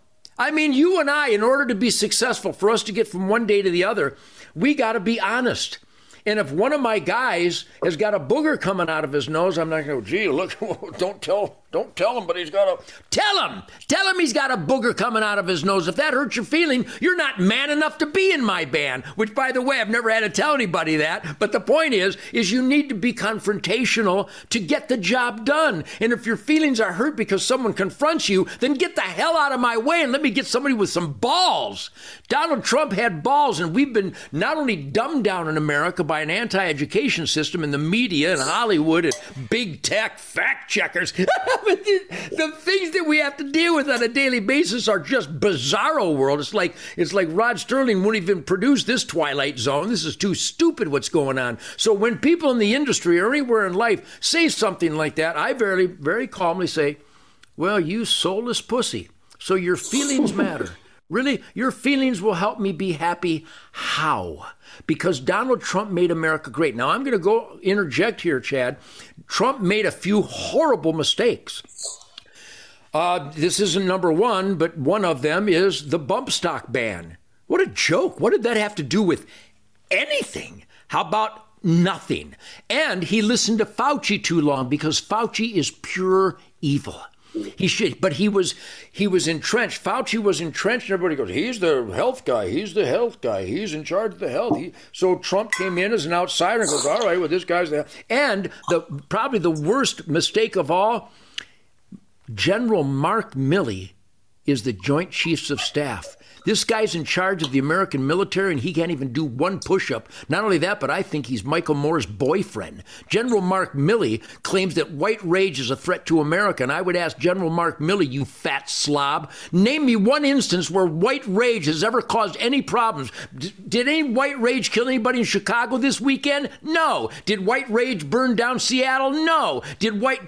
I mean, you and I, in order to be successful, for us to get from one day to the other, we got to be honest. And if one of my guys has got a booger coming out of his nose, I'm not going to go, gee, look, don't tell don't tell him, but he's got a. Tell him! Tell him he's got a booger coming out of his nose. If that hurts your feeling, you're not man enough to be in my band. Which, by the way, I've never had to tell anybody that. But the point is, is you need to be confrontational to get the job done. And if your feelings are hurt because someone confronts you, then get the hell out of my way and let me get somebody with some balls. Donald Trump had balls, and we've been not only dumbed down in America by an anti-education system in the media and Hollywood and big tech fact checkers. but the, the, things that we have to deal with on a daily basis are just bizarro world. It's like it's like Rod Serling wouldn't even produce this Twilight Zone. This is too stupid. What's going on? So when people in the industry or anywhere in life say something like that, I very very calmly say, "Well, you soulless pussy." So your feelings matter. Really, your feelings will help me be happy. How? Because Donald Trump made America great. Now, I'm going to go interject here, Chad. Trump made a few horrible mistakes. Uh, this isn't number one, but one of them is the bump stock ban. What a joke. What did that have to do with anything? How about nothing? And he listened to Fauci too long because Fauci is pure evil. He should, but he was he was entrenched. Fauci was entrenched, and everybody goes, "He's the health guy. He's the health guy. He's in charge of the health." He, so Trump came in as an outsider and goes, "All right, well, this guy's the." And the probably the worst mistake of all, General Mark Milley is the Joint Chiefs of Staff. This guy's in charge of the American military and he can't even do one push up. Not only that, but I think he's Michael Moore's boyfriend. General Mark Milley claims that white rage is a threat to America. And I would ask General Mark Milley, you fat slob, name me one instance where white rage has ever caused any problems. D- did any white rage kill anybody in Chicago this weekend? No. Did white rage burn down Seattle? No. Did white.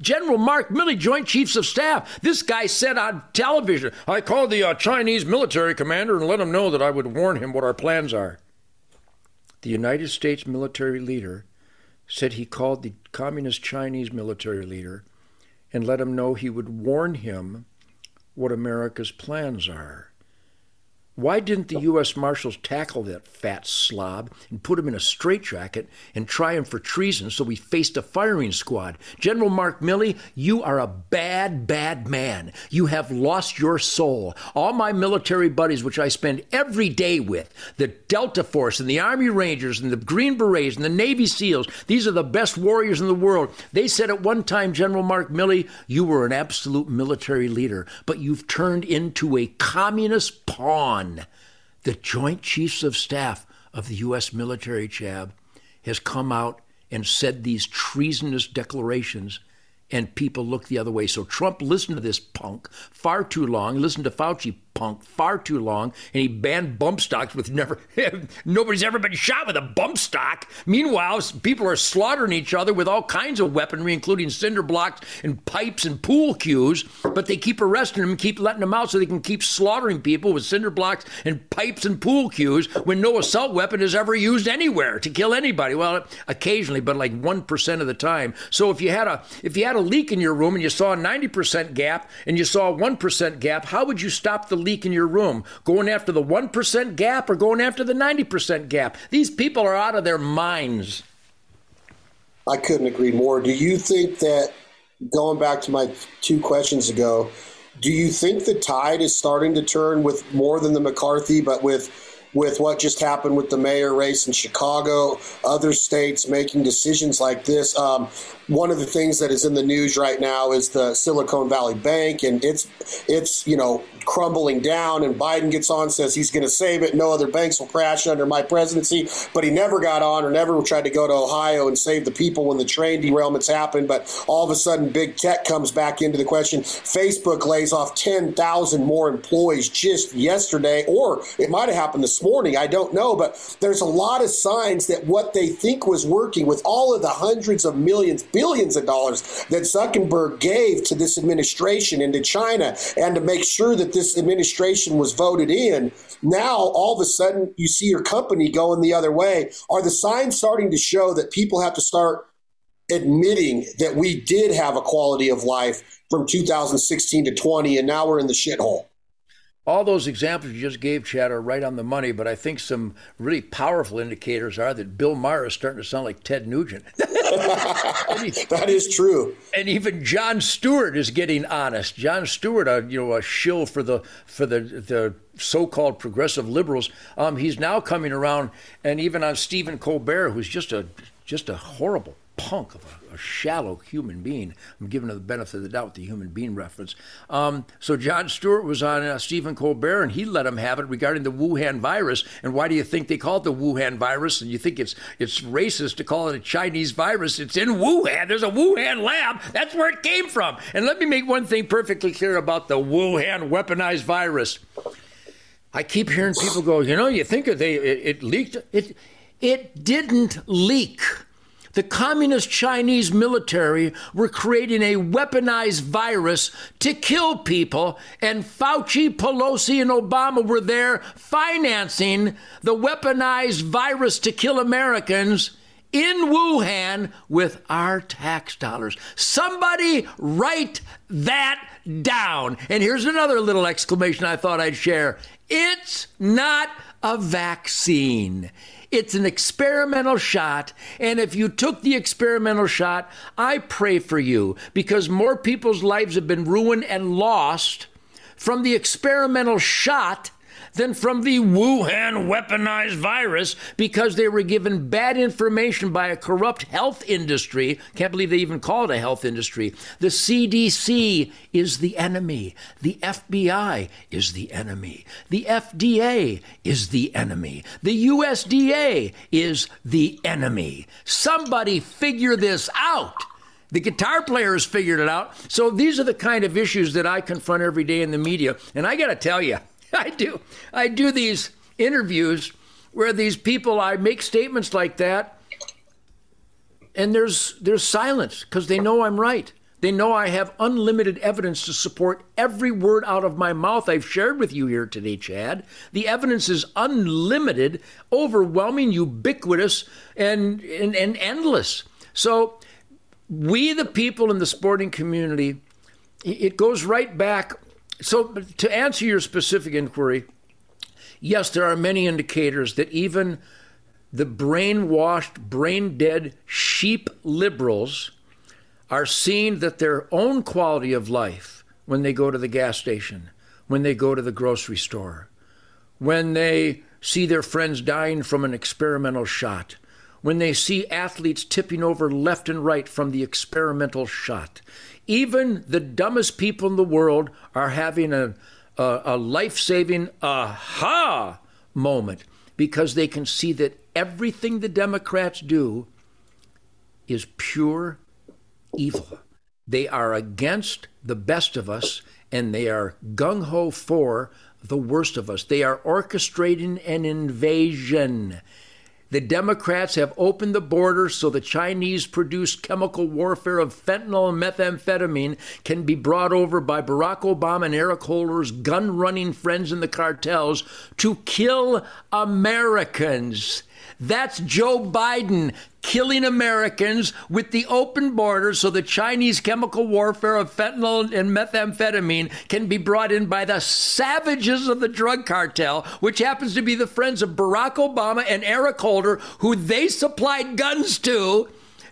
General Mark Milley, Joint Chiefs of Staff, this guy said on television, I called the uh, Chinese Chinese military commander and let him know that I would warn him what our plans are. The United States military leader said he called the communist Chinese military leader and let him know he would warn him what America's plans are. Why didn't the U.S. Marshals tackle that fat slob and put him in a straitjacket and try him for treason so we faced a firing squad? General Mark Milley, you are a bad, bad man. You have lost your soul. All my military buddies, which I spend every day with, the Delta Force and the Army Rangers and the Green Berets and the Navy SEALs, these are the best warriors in the world. They said at one time, General Mark Milley, you were an absolute military leader, but you've turned into a communist pawn the Joint Chiefs of Staff of the U.S. military, Chad, has come out and said these treasonous declarations, and people look the other way. So Trump listened to this punk far too long, listened to Fauci punk far too long, and he banned bump stocks with never nobody's ever been shot with a bump stock. Meanwhile, people are slaughtering each other with all kinds of weaponry, including cinder blocks and pipes and pool cues. But they keep arresting them, keep letting them out, so they can keep slaughtering people with cinder blocks and pipes and pool cues when no assault weapon is ever used anywhere to kill anybody. Well, occasionally, but like one percent of the time. So if you had a if you had a leak in your room and you saw a ninety percent gap and you saw a one percent gap, how would you stop the leak in your room? Going after the 1% gap or going after the 90% gap? These people are out of their minds. I couldn't agree more. Do you think that, going back to my two questions ago, do you think the tide is starting to turn with more than the McCarthy, but with with what just happened with the mayor race in Chicago, other states making decisions like this. Um, one of the things that is in the news right now is the Silicon Valley Bank, and it's it's you know crumbling down. And Biden gets on, says he's going to save it. No other banks will crash under my presidency. But he never got on, or never tried to go to Ohio and save the people when the train derailments happened. But all of a sudden, big tech comes back into the question. Facebook lays off ten thousand more employees just yesterday, or it might have happened this morning. I don't know, but there's a lot of signs that what they think was working with all of the hundreds of millions billions of dollars that Zuckerberg gave to this administration and to China and to make sure that this administration was voted in. Now, all of a sudden, you see your company going the other way. Are the signs starting to show that people have to start admitting that we did have a quality of life from 2016 to 20, and now we're in the shithole? All those examples you just gave, Chad, are right on the money, but I think some really powerful indicators are that Bill Maher is starting to sound like Ted Nugent. that is true. And even Jon Stewart is getting honest. Jon Stewart, a you know a shill for the for the the so-called progressive liberals, um, he's now coming around, and even on Stephen Colbert, who's just a just a horrible punk of a, a, shallow human being. I'm giving the benefit of the doubt the human being reference. Um, so Jon Stewart was on uh, Stephen Colbert, and he let him have it regarding the Wuhan virus. And why do you think they call it the Wuhan virus? And you think it's it's racist to call it a Chinese virus? It's in Wuhan. There's a Wuhan lab. That's where it came from. And let me make one thing perfectly clear about the Wuhan weaponized virus. I keep hearing people go, you know, you think they it, it leaked. It it didn't leak. The communist Chinese military were creating a weaponized virus to kill people, and Fauci, Pelosi, and Obama were there financing the weaponized virus to kill Americans in Wuhan with our tax dollars. Somebody write that down. And here's another little exclamation I thought I'd share it's not a vaccine. It's an experimental shot. And if you took the experimental shot, I pray for you because more people's lives have been ruined and lost from the experimental shot than from the Wuhan weaponized virus because they were given bad information by a corrupt health industry. Can't believe they even call it a health industry. The CDC is the enemy. The FBI is the enemy. The FDA is the enemy. The USDA is the enemy. Somebody figure this out. The guitar players figured it out. So these are the kind of issues that I confront every day in the media. And I got to tell you, I do. I do these interviews where these people I make statements like that and there's there's silence because they know I'm right. They know I have unlimited evidence to support every word out of my mouth I've shared with you here today, Chad. The evidence is unlimited, overwhelming, ubiquitous, and, and, and endless. So, we, the people in the sporting community, it goes right back so, to answer your specific inquiry, Yes, there are many indicators that even the brainwashed, brain dead sheep liberals are seeing that their own quality of life when they go to the gas station, when they go to the grocery store, when they see their friends dying from an experimental shot, when they see athletes tipping over left and right from the experimental shot. Even the dumbest people in the world are having a, a, a life saving aha moment because they can see that everything the Democrats do is pure evil. They are against the best of us and they are gung ho for the worst of us. They are orchestrating an invasion. The Democrats have opened the border so the Chinese produced chemical warfare of fentanyl and methamphetamine can be brought over by Barack Obama and Eric Holder's gun running friends in the cartels to kill Americans. That's Joe Biden killing Americans with the open border so the Chinese chemical warfare of fentanyl and methamphetamine can be brought in by the savages of the drug cartel, which happens to be the friends of Barack Obama and Eric Holder, who they supplied guns to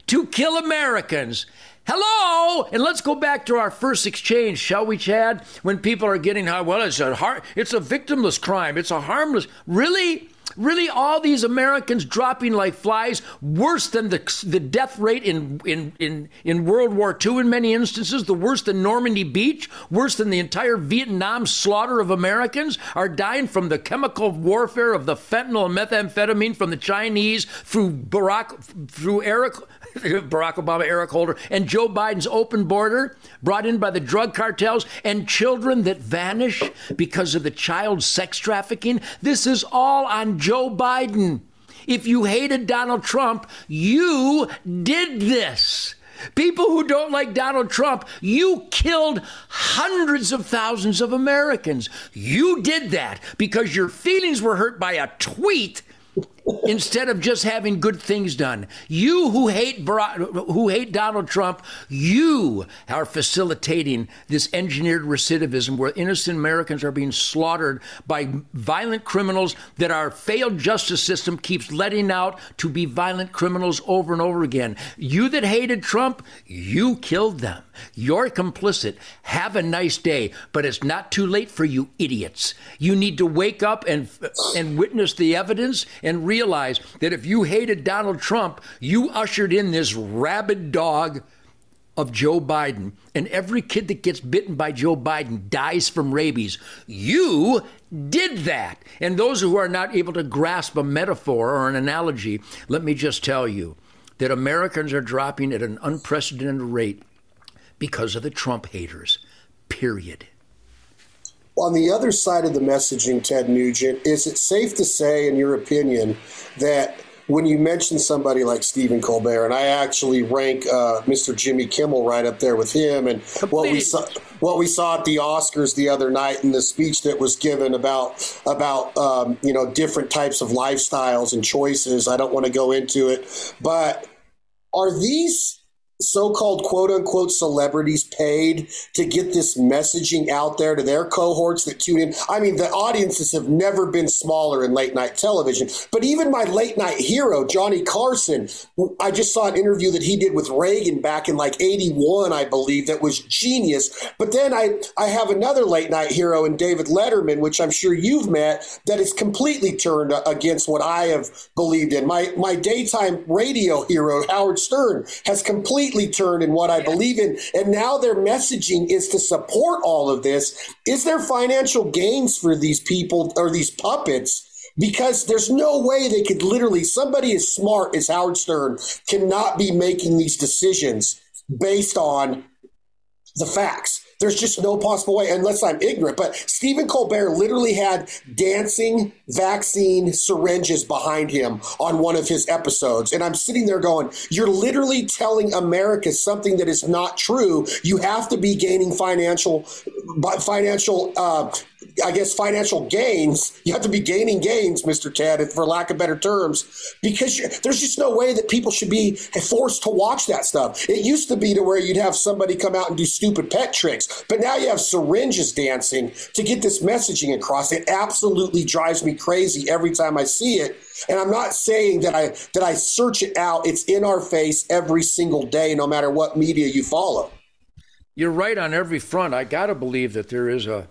to kill Americans. Hello, and let's go back to our first exchange, shall we, Chad? When people are getting high, well, it's a har- it's a victimless crime. It's a harmless. Really? Really, all these Americans dropping like flies, worse than the, the death rate in, in, in, in World War II in many instances, the worse than Normandy Beach, worse than the entire Vietnam slaughter of Americans, are dying from the chemical warfare of the fentanyl and methamphetamine from the Chinese through Barack, through Eric, Barack Obama, Eric Holder, and Joe Biden's open border brought in by the drug cartels and children that vanish because of the child sex trafficking. This is all on Joe Biden. If you hated Donald Trump, you did this. People who don't like Donald Trump, you killed hundreds of thousands of Americans. You did that because your feelings were hurt by a tweet instead of just having good things done. You who hate who hate Donald Trump, you are facilitating this engineered recidivism where innocent Americans are being slaughtered by violent criminals that our failed justice system keeps letting out to be violent criminals over and over again. You that hated Trump, you killed them. You're complicit. Have a nice day, but it's not too late for you idiots. You need to wake up and and witness the evidence and realize that if you hated Donald Trump, you ushered in this rabid dog of Joe Biden, and every kid that gets bitten by Joe Biden dies from rabies. You did that. And those who are not able to grasp a metaphor or an analogy, let me just tell you that Americans are dropping at an unprecedented rate because of the Trump haters, period. On the other side of the messaging, Ted Nugent, is it safe to say, in your opinion, that when you mention somebody like Stephen Colbert, and I actually rank uh, Mr. Jimmy Kimmel right up there with him, and what we saw, what we saw at the Oscars the other night, and the speech that was given about about um, you know different types of lifestyles and choices. I don't want to go into it, but are these so-called quote unquote celebrities paid to get this messaging out there to their cohorts that tune in. I mean, the audiences have never been smaller in late night television. But even my late night hero, Johnny Carson, I just saw an interview that he did with Reagan back in like 81, I believe, that was genius. But then I, I have another late night hero in David Letterman, which I'm sure you've met, that is completely turned against what I have believed in. My my daytime radio hero, Howard Stern, has completely completely turned in what I believe in. And now their messaging is to support all of this. Is there financial gains for these people or these puppets? Because there's no way they could literally, somebody as smart as Howard Stern cannot be making these decisions based on the facts. There's just no possible way, unless I'm ignorant. But Stephen Colbert literally had dancing vaccine syringes behind him on one of his episodes. And I'm sitting there going, You're literally telling America something that is not true. You have to be gaining financial financial uh, I guess, financial gains. You have to be gaining gains, Mr. Ted, for lack of better terms, because there's just no way that people should be forced to watch that stuff. It used to be to where you'd have somebody come out and do stupid pet tricks, but now you have syringes dancing to get this messaging across. It absolutely drives me crazy every time I see it. And I'm not saying that I that I search it out. It's in our face every single day, no matter what media you follow. You're right on every front. I got to believe that there is a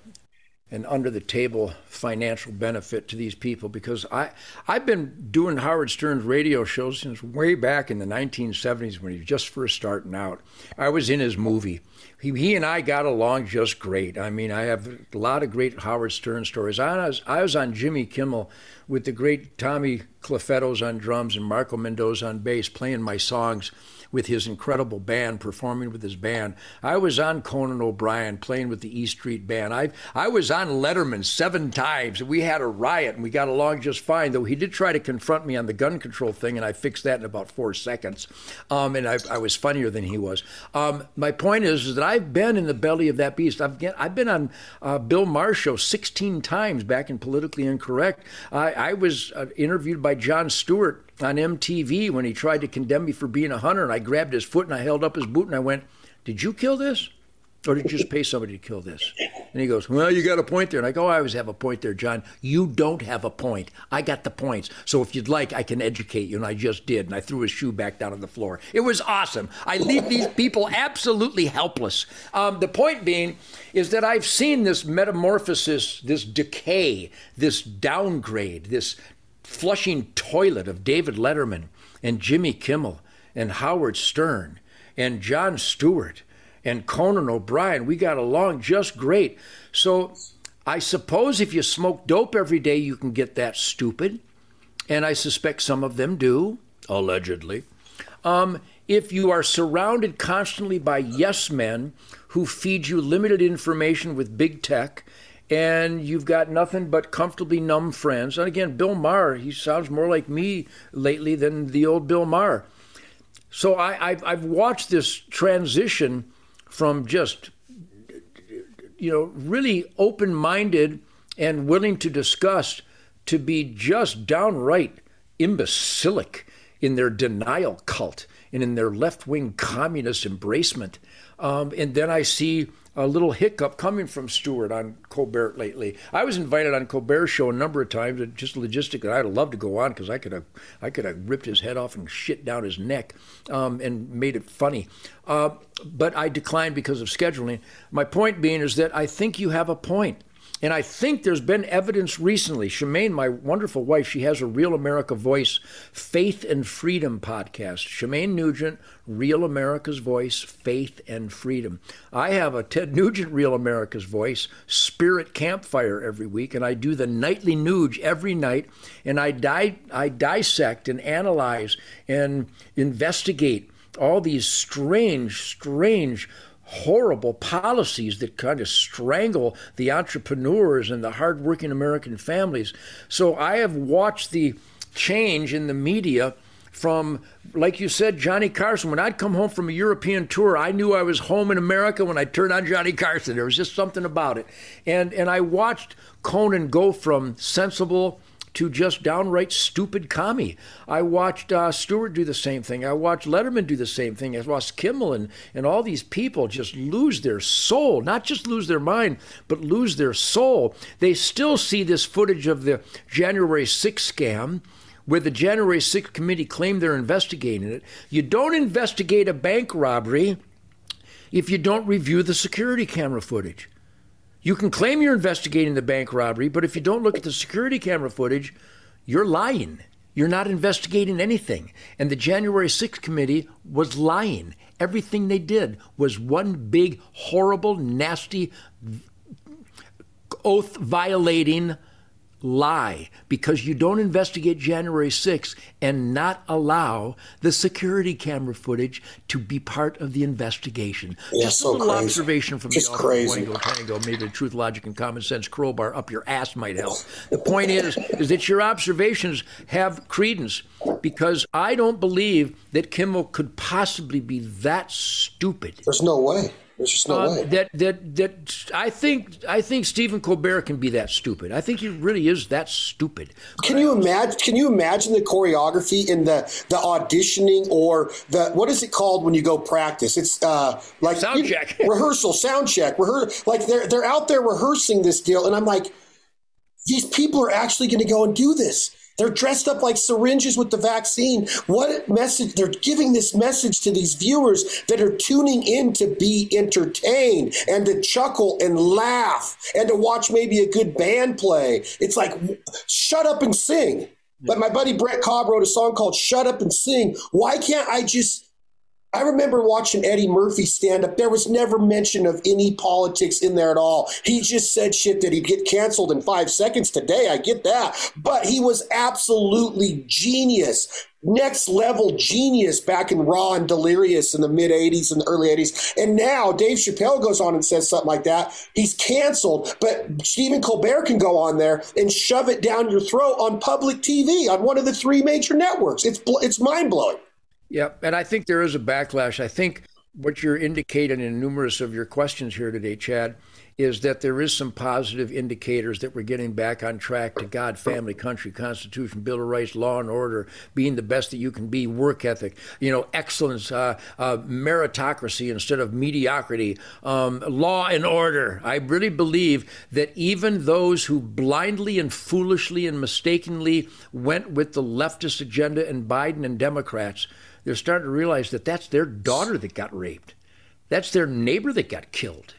an under the table financial benefit to these people because I I've been doing Howard Stern's radio shows since way back in the 1970s when he was just first starting out. I was in his movie. He, he and I got along just great. I mean, I have a lot of great Howard Stern stories. I was, I was on Jimmy Kimmel with the great Tommy Clufetos on drums and Marco Mendoza on bass playing my songs with his incredible band, performing with his band. I was on Conan O'Brien playing with the E Street Band. I I was on Letterman seven times. We had a riot and we got along just fine. Though he did try to confront me on the gun control thing, and I fixed that in about four seconds. Um, and I, I, was funnier than he was. Um, my point is, is that I've been in the belly of that beast. I've get, I've been on uh, Bill Maher's show 16 times back in Politically Incorrect. I, I was uh, interviewed by Jon Stewart on MTV when he tried to condemn me for being a hunter, and I grabbed his foot and I held up his boot and I went, "Did you kill this?" Or did you just pay somebody to kill this? And he goes, Well, you got a point there. And I go, oh, I always have a point there, John. You don't have a point. I got the points. So if you'd like, I can educate you. And I just did. And I threw his shoe back down on the floor. It was awesome. I leave these people absolutely helpless. Um, the point being is that I've seen this metamorphosis, this decay, this downgrade, this flushing toilet of David Letterman and Jimmy Kimmel and Howard Stern and Jon Stewart and Conan O'Brien. We got along just great. So I suppose if you smoke dope every day, you can get that stupid. And I suspect some of them do, allegedly. Um, if you are surrounded constantly by yes men who feed you limited information with big tech and you've got nothing but comfortably numb friends. And again, Bill Maher, he sounds more like me lately than the old Bill Maher. So I, I've, I've watched this transition from just, you know, really open minded and willing to discuss to be just downright imbecilic in their denial cult and in their left wing communist embracement. Um, and then I see a little hiccup coming from Stewart on Colbert lately. I was invited on Colbert's show a number of times, just logistically, I'd love to go on because I could have, I could have ripped his head off and shit down his neck, um, and made it funny. Uh, but I declined because of scheduling. My point being is that I think you have a point. And I think there's been evidence recently. Shemane, my wonderful wife, she has a Real America Voice Faith and Freedom podcast. Shemane Nugent, Real America's Voice, Faith and Freedom. I have a Ted Nugent Real America's Voice Spirit Campfire every week, and I do the nightly Nuge every night, and I, di- I dissect and analyze and investigate all these strange, strange horrible policies that kind of strangle the entrepreneurs and the hardworking American families. So I have watched the change in the media from, like you said, Johnny Carson. When I'd come home from a European tour, I knew I was home in America when I turned on Johnny Carson. There was just something about it. And, and I watched Conan go from sensible to just downright stupid commie. I watched uh, Stewart do the same thing. I watched Letterman do the same thing. I watched Kimmel and, and all these people just lose their soul, not just lose their mind, but lose their soul. They still see this footage of the January 6th scam where the January 6th committee claimed they're investigating it. You don't investigate a bank robbery if you don't review the security camera footage. You can claim you're investigating the bank robbery, but if you don't look at the security camera footage, you're lying. You're not investigating anything. And the January 6th committee was lying. Everything they did was one big, horrible, nasty, oath violating lie because you don't investigate January 6th and not allow the security camera footage to be part of the investigation. Yeah, Just so a little crazy. observation from Just the crazy. Tango, Tango, maybe the truth, logic, and common sense crowbar up your ass might help. The point is, is that your observations have credence because I don't believe that Kimmel could possibly be that stupid. There's no way. There's just no uh, way. That that that I think I think Stephen Colbert can be that stupid. I think he really is that stupid. Can you imagine? Can you imagine the choreography in the the auditioning or the what is it called when you go practice? It's uh, like sound check, rehearsal, sound check, rehearse. Like they're they're out there rehearsing this deal, and I'm like, these people are actually going to go and do this. They're dressed up like syringes with the vaccine. What message? They're giving this message to these viewers that are tuning in to be entertained and to chuckle and laugh and to watch maybe a good band play. It's like, shut up and sing. But my buddy Brett Cobb wrote a song called Shut Up and Sing. Why can't I just I remember watching Eddie Murphy stand up. There was never mention of any politics in there at all. He just said shit that he'd get canceled in five seconds today. I get that. But he was absolutely genius. Next level genius back in Raw and Delirious in the mid 80s and the early 80s. And now Dave Chappelle goes on and says something like that. He's canceled, but Stephen Colbert can go on there and shove it down your throat on public TV on one of the three major networks. It's, it's mind blowing. Yeah, and I think there is a backlash. I think what you're indicating in numerous of your questions here today, Chad, is that there is some positive indicators that we're getting back on track to God, family, country, Constitution, Bill of Rights, law and order, being the best that you can be, work ethic, you know, excellence, uh, uh, meritocracy instead of mediocrity, um, law and order. I really believe that even those who blindly and foolishly and mistakenly went with the leftist agenda and Biden and Democrats they're starting to realize that that's their daughter that got raped. That's their neighbor that got killed.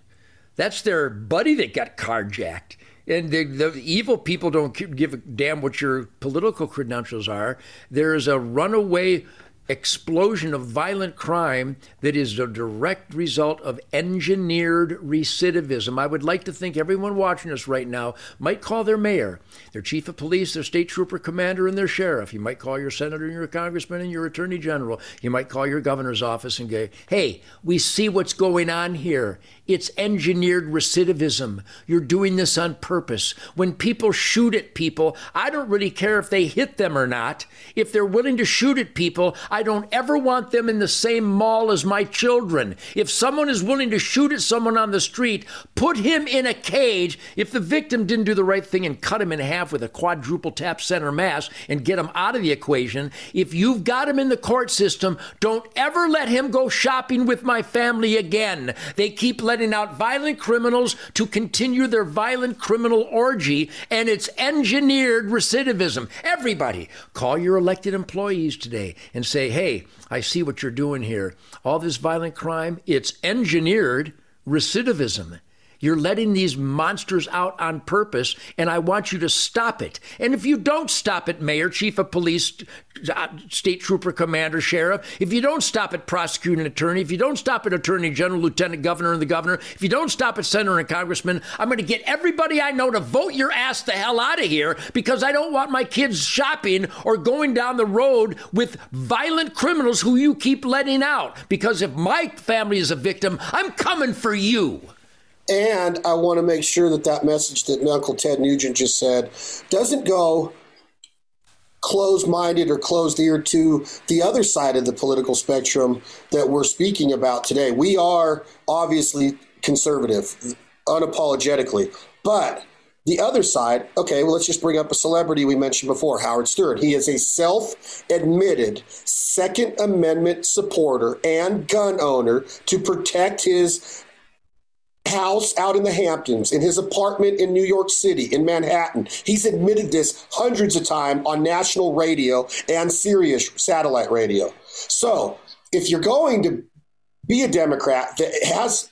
That's their buddy that got carjacked. And the, the, evil people don't give a damn what your political credentials are. There is a runaway explosion of violent crime that is a direct result of engineered recidivism. I would like to think everyone watching us right now might call their mayor, their chief of police, their state trooper commander, and their sheriff. You might call your senator and your congressman and your attorney general. You might call your governor's office and go, hey, we see what's going on here. It's engineered recidivism. You're doing this on purpose. When people shoot at people, I don't really care if they hit them or not. If they're willing to shoot at people, I don't ever want them in the same mall as my children. If someone is willing to shoot at someone on the street, put him in a cage. If the victim didn't do the right thing and cut him in half with a quadruple tap center mass and get him out of the equation, if you've got him in the court system, don't ever let him go shopping with my family again. They keep letting letting out violent criminals to continue their violent criminal orgy, and it's engineered recidivism. Everybody, call your elected employees today and say, hey, I see what you're doing here. All this violent crime, it's engineered recidivism. You're letting these monsters out on purpose, and I want you to stop it. And if you don't stop it, Mayor, Chief of Police, uh, State Trooper, Commander, Sheriff, if you don't stop it, Prosecuting Attorney, if you don't stop it, Attorney General, Lieutenant Governor, and the Governor, if you don't stop it, Senator and Congressman, I'm going to get everybody I know to vote your ass the hell out of here because I don't want my kids shopping or going down the road with violent criminals who you keep letting out. Because if my family is a victim, I'm coming for you. And I want to make sure that that message that Uncle Ted Nugent just said doesn't go closed minded or closed ear to the other side of the political spectrum that we're speaking about today. We are obviously conservative, unapologetically. But the other side, okay, well, let's just bring up a celebrity we mentioned before, Howard Stern. He is a self admitted Second Amendment supporter and gun owner to protect his house out in the Hamptons, in his apartment in New York City, in Manhattan. He's admitted this hundreds of times on national radio and Sirius satellite radio. So if you're going to be a Democrat that has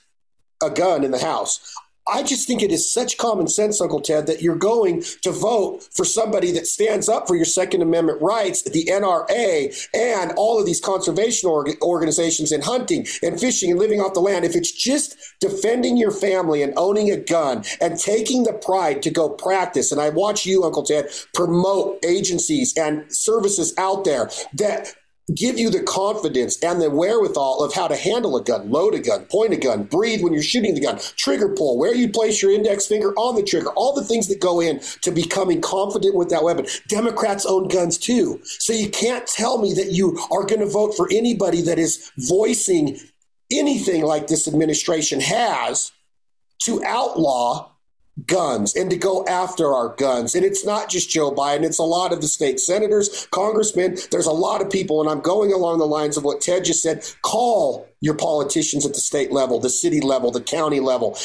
a gun in the house, I just think it is such common sense, Uncle Ted, that you're going to vote for somebody that stands up for your Second Amendment rights, the NRA, and all of these conservation org- organizations in hunting and fishing and living off the land. If it's just defending your family and owning a gun and taking the pride to go practice, and I watch you, Uncle Ted, promote agencies and services out there that give you the confidence and the wherewithal of how to handle a gun, load a gun, point a gun, breathe when you're shooting the gun, trigger pull, where you place your index finger on the trigger, all the things that go in to becoming confident with that weapon. Democrats own guns too. So you can't tell me that you are going to vote for anybody that is voicing anything like this administration has to outlaw guns and to go after our guns. And it's not just Joe Biden, it's a lot of the state senators, congressmen. There's a lot of people, and I'm going along the lines of what Ted just said. Call your politicians at the state level, the city level, the county level.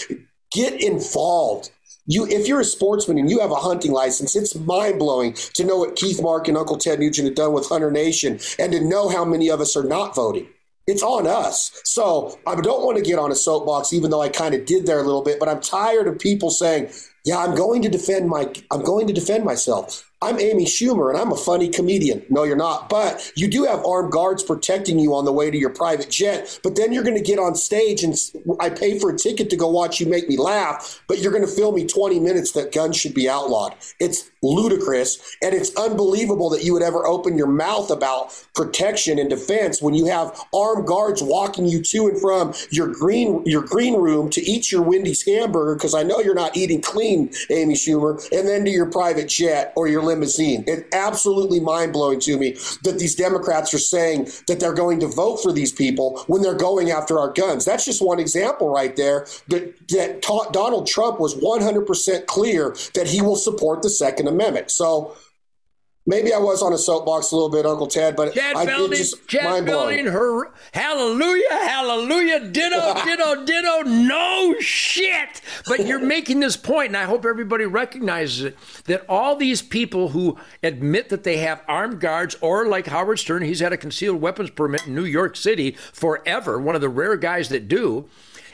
Get involved. You, if you're a sportsman and you have a hunting license, it's mind blowing to know what Keith Mark and Uncle Ted Nugent have done with Hunter Nation and to know how many of us are not voting. It's on us. So I don't want to get on a soapbox, even though I kind of did there a little bit, but I'm tired of people saying, yeah, I'm going to defend my I'm going to defend myself. I'm Amy Schumer and I'm a funny comedian. No, you're not. But you do have armed guards protecting you on the way to your private jet. But then you're going to get on stage and I pay for a ticket to go watch you make me laugh, but you're going to film me 20 minutes that guns should be outlawed. It's ludicrous and it's unbelievable that you would ever open your mouth about protection and defense when you have armed guards walking you to and from your green your green room to eat your Wendy's hamburger because I know you're not eating clean, Amy Schumer, and then to your private jet or your limousine. It's absolutely mind blowing to me that these Democrats are saying that they're going to vote for these people when they're going after our guns. That's just one example right there that, that ta- Donald Trump was 100% clear that he will support the Second Amendment. So Maybe I was on a soapbox a little bit, Uncle Ted, but Chad I, Belding, just Chad Belding, her hallelujah, hallelujah, ditto, ditto, ditto, no shit. But you're making this point, and I hope everybody recognizes it, that all these people who admit that they have armed guards, or like Howard Stern, he's had a concealed weapons permit in New York City forever, one of the rare guys that do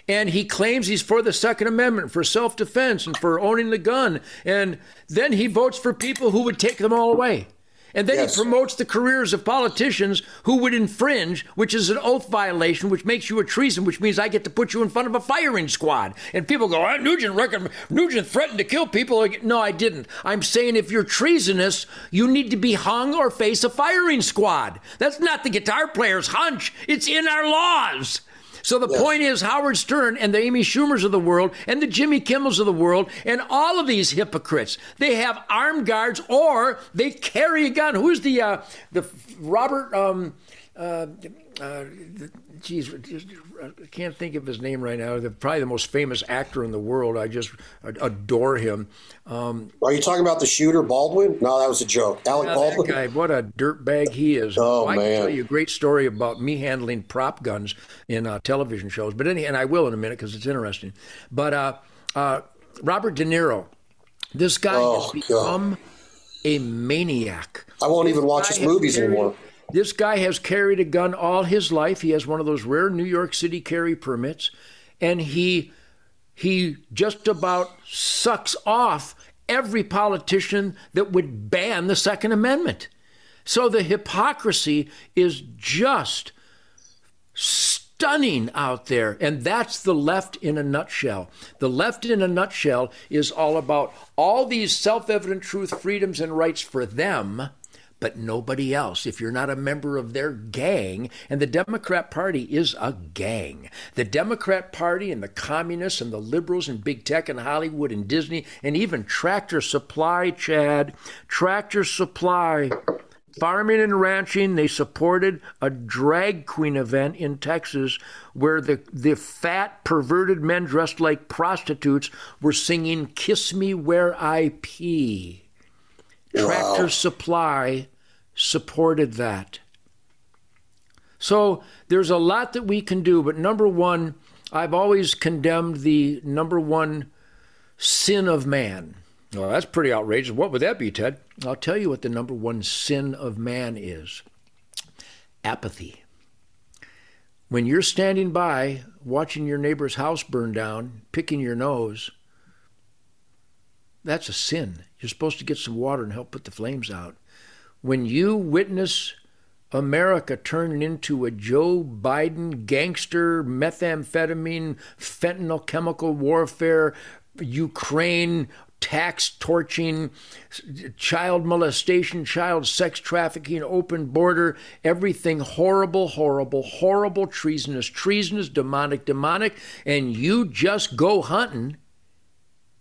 and he claims he's for the Second Amendment, for self defense, and for owning the gun. And then he votes for people who would take them all away. And then yes. he promotes the careers of politicians who would infringe, which is an oath violation, which makes you a treason, which means I get to put you in front of a firing squad. And people go, oh, Nugent, reckon, Nugent threatened to kill people. No, I didn't. I'm saying if you're treasonous, you need to be hung or face a firing squad. That's not the guitar player's hunch. It's in our laws. So the yes. point is, Howard Stern and the Amy Schumers of the world and the Jimmy Kimmels of the world and all of these hypocrites, they have armed guards or they carry a gun. Who's the uh, the Robert? Um, uh, uh, geez, I can't think of his name right now. The, probably the most famous actor in the world. I just adore him. Um, Are you talking about the shooter Baldwin? No, that was a joke. Alec Baldwin. guy, what a dirtbag he is. Oh I man! I can tell you a great story about me handling prop guns in uh, television shows. But any, and I will in a minute because it's interesting. But uh, uh, Robert De Niro, this guy oh, has become God. a maniac. I won't even watch his movies anymore this guy has carried a gun all his life. He has one of those rare New York City carry permits, and he he just about sucks off every politician that would ban the Second Amendment. So the hypocrisy is just stunning out there. And that's the left in a nutshell. The left in a nutshell is all about all these self evident truth, freedoms, and rights for them but nobody else. If you're not a member of their gang, and the Democrat Party is a gang. The Democrat Party and the communists and the liberals and big tech and Hollywood and Disney and even Tractor Supply, Chad, Tractor Supply. Farming and ranching, they supported a drag queen event in Texas where the, the fat, perverted men dressed like prostitutes were singing Kiss Me Where I Pee. Tractor wow. Supply supported that. So there's a lot that we can do, but number one, I've always condemned the number one sin of man. Well, that's pretty outrageous. What would that be, Ted? I'll tell you what the number one sin of man is apathy. When you're standing by watching your neighbor's house burn down, picking your nose, that's a sin. You're supposed to get some water and help put the flames out. When you witness America turning into a Joe Biden gangster, methamphetamine, fentanyl chemical warfare, Ukraine tax torching, child molestation, child sex trafficking, open border, everything horrible, horrible, horrible, treasonous, treasonous, demonic, demonic, and you just go hunting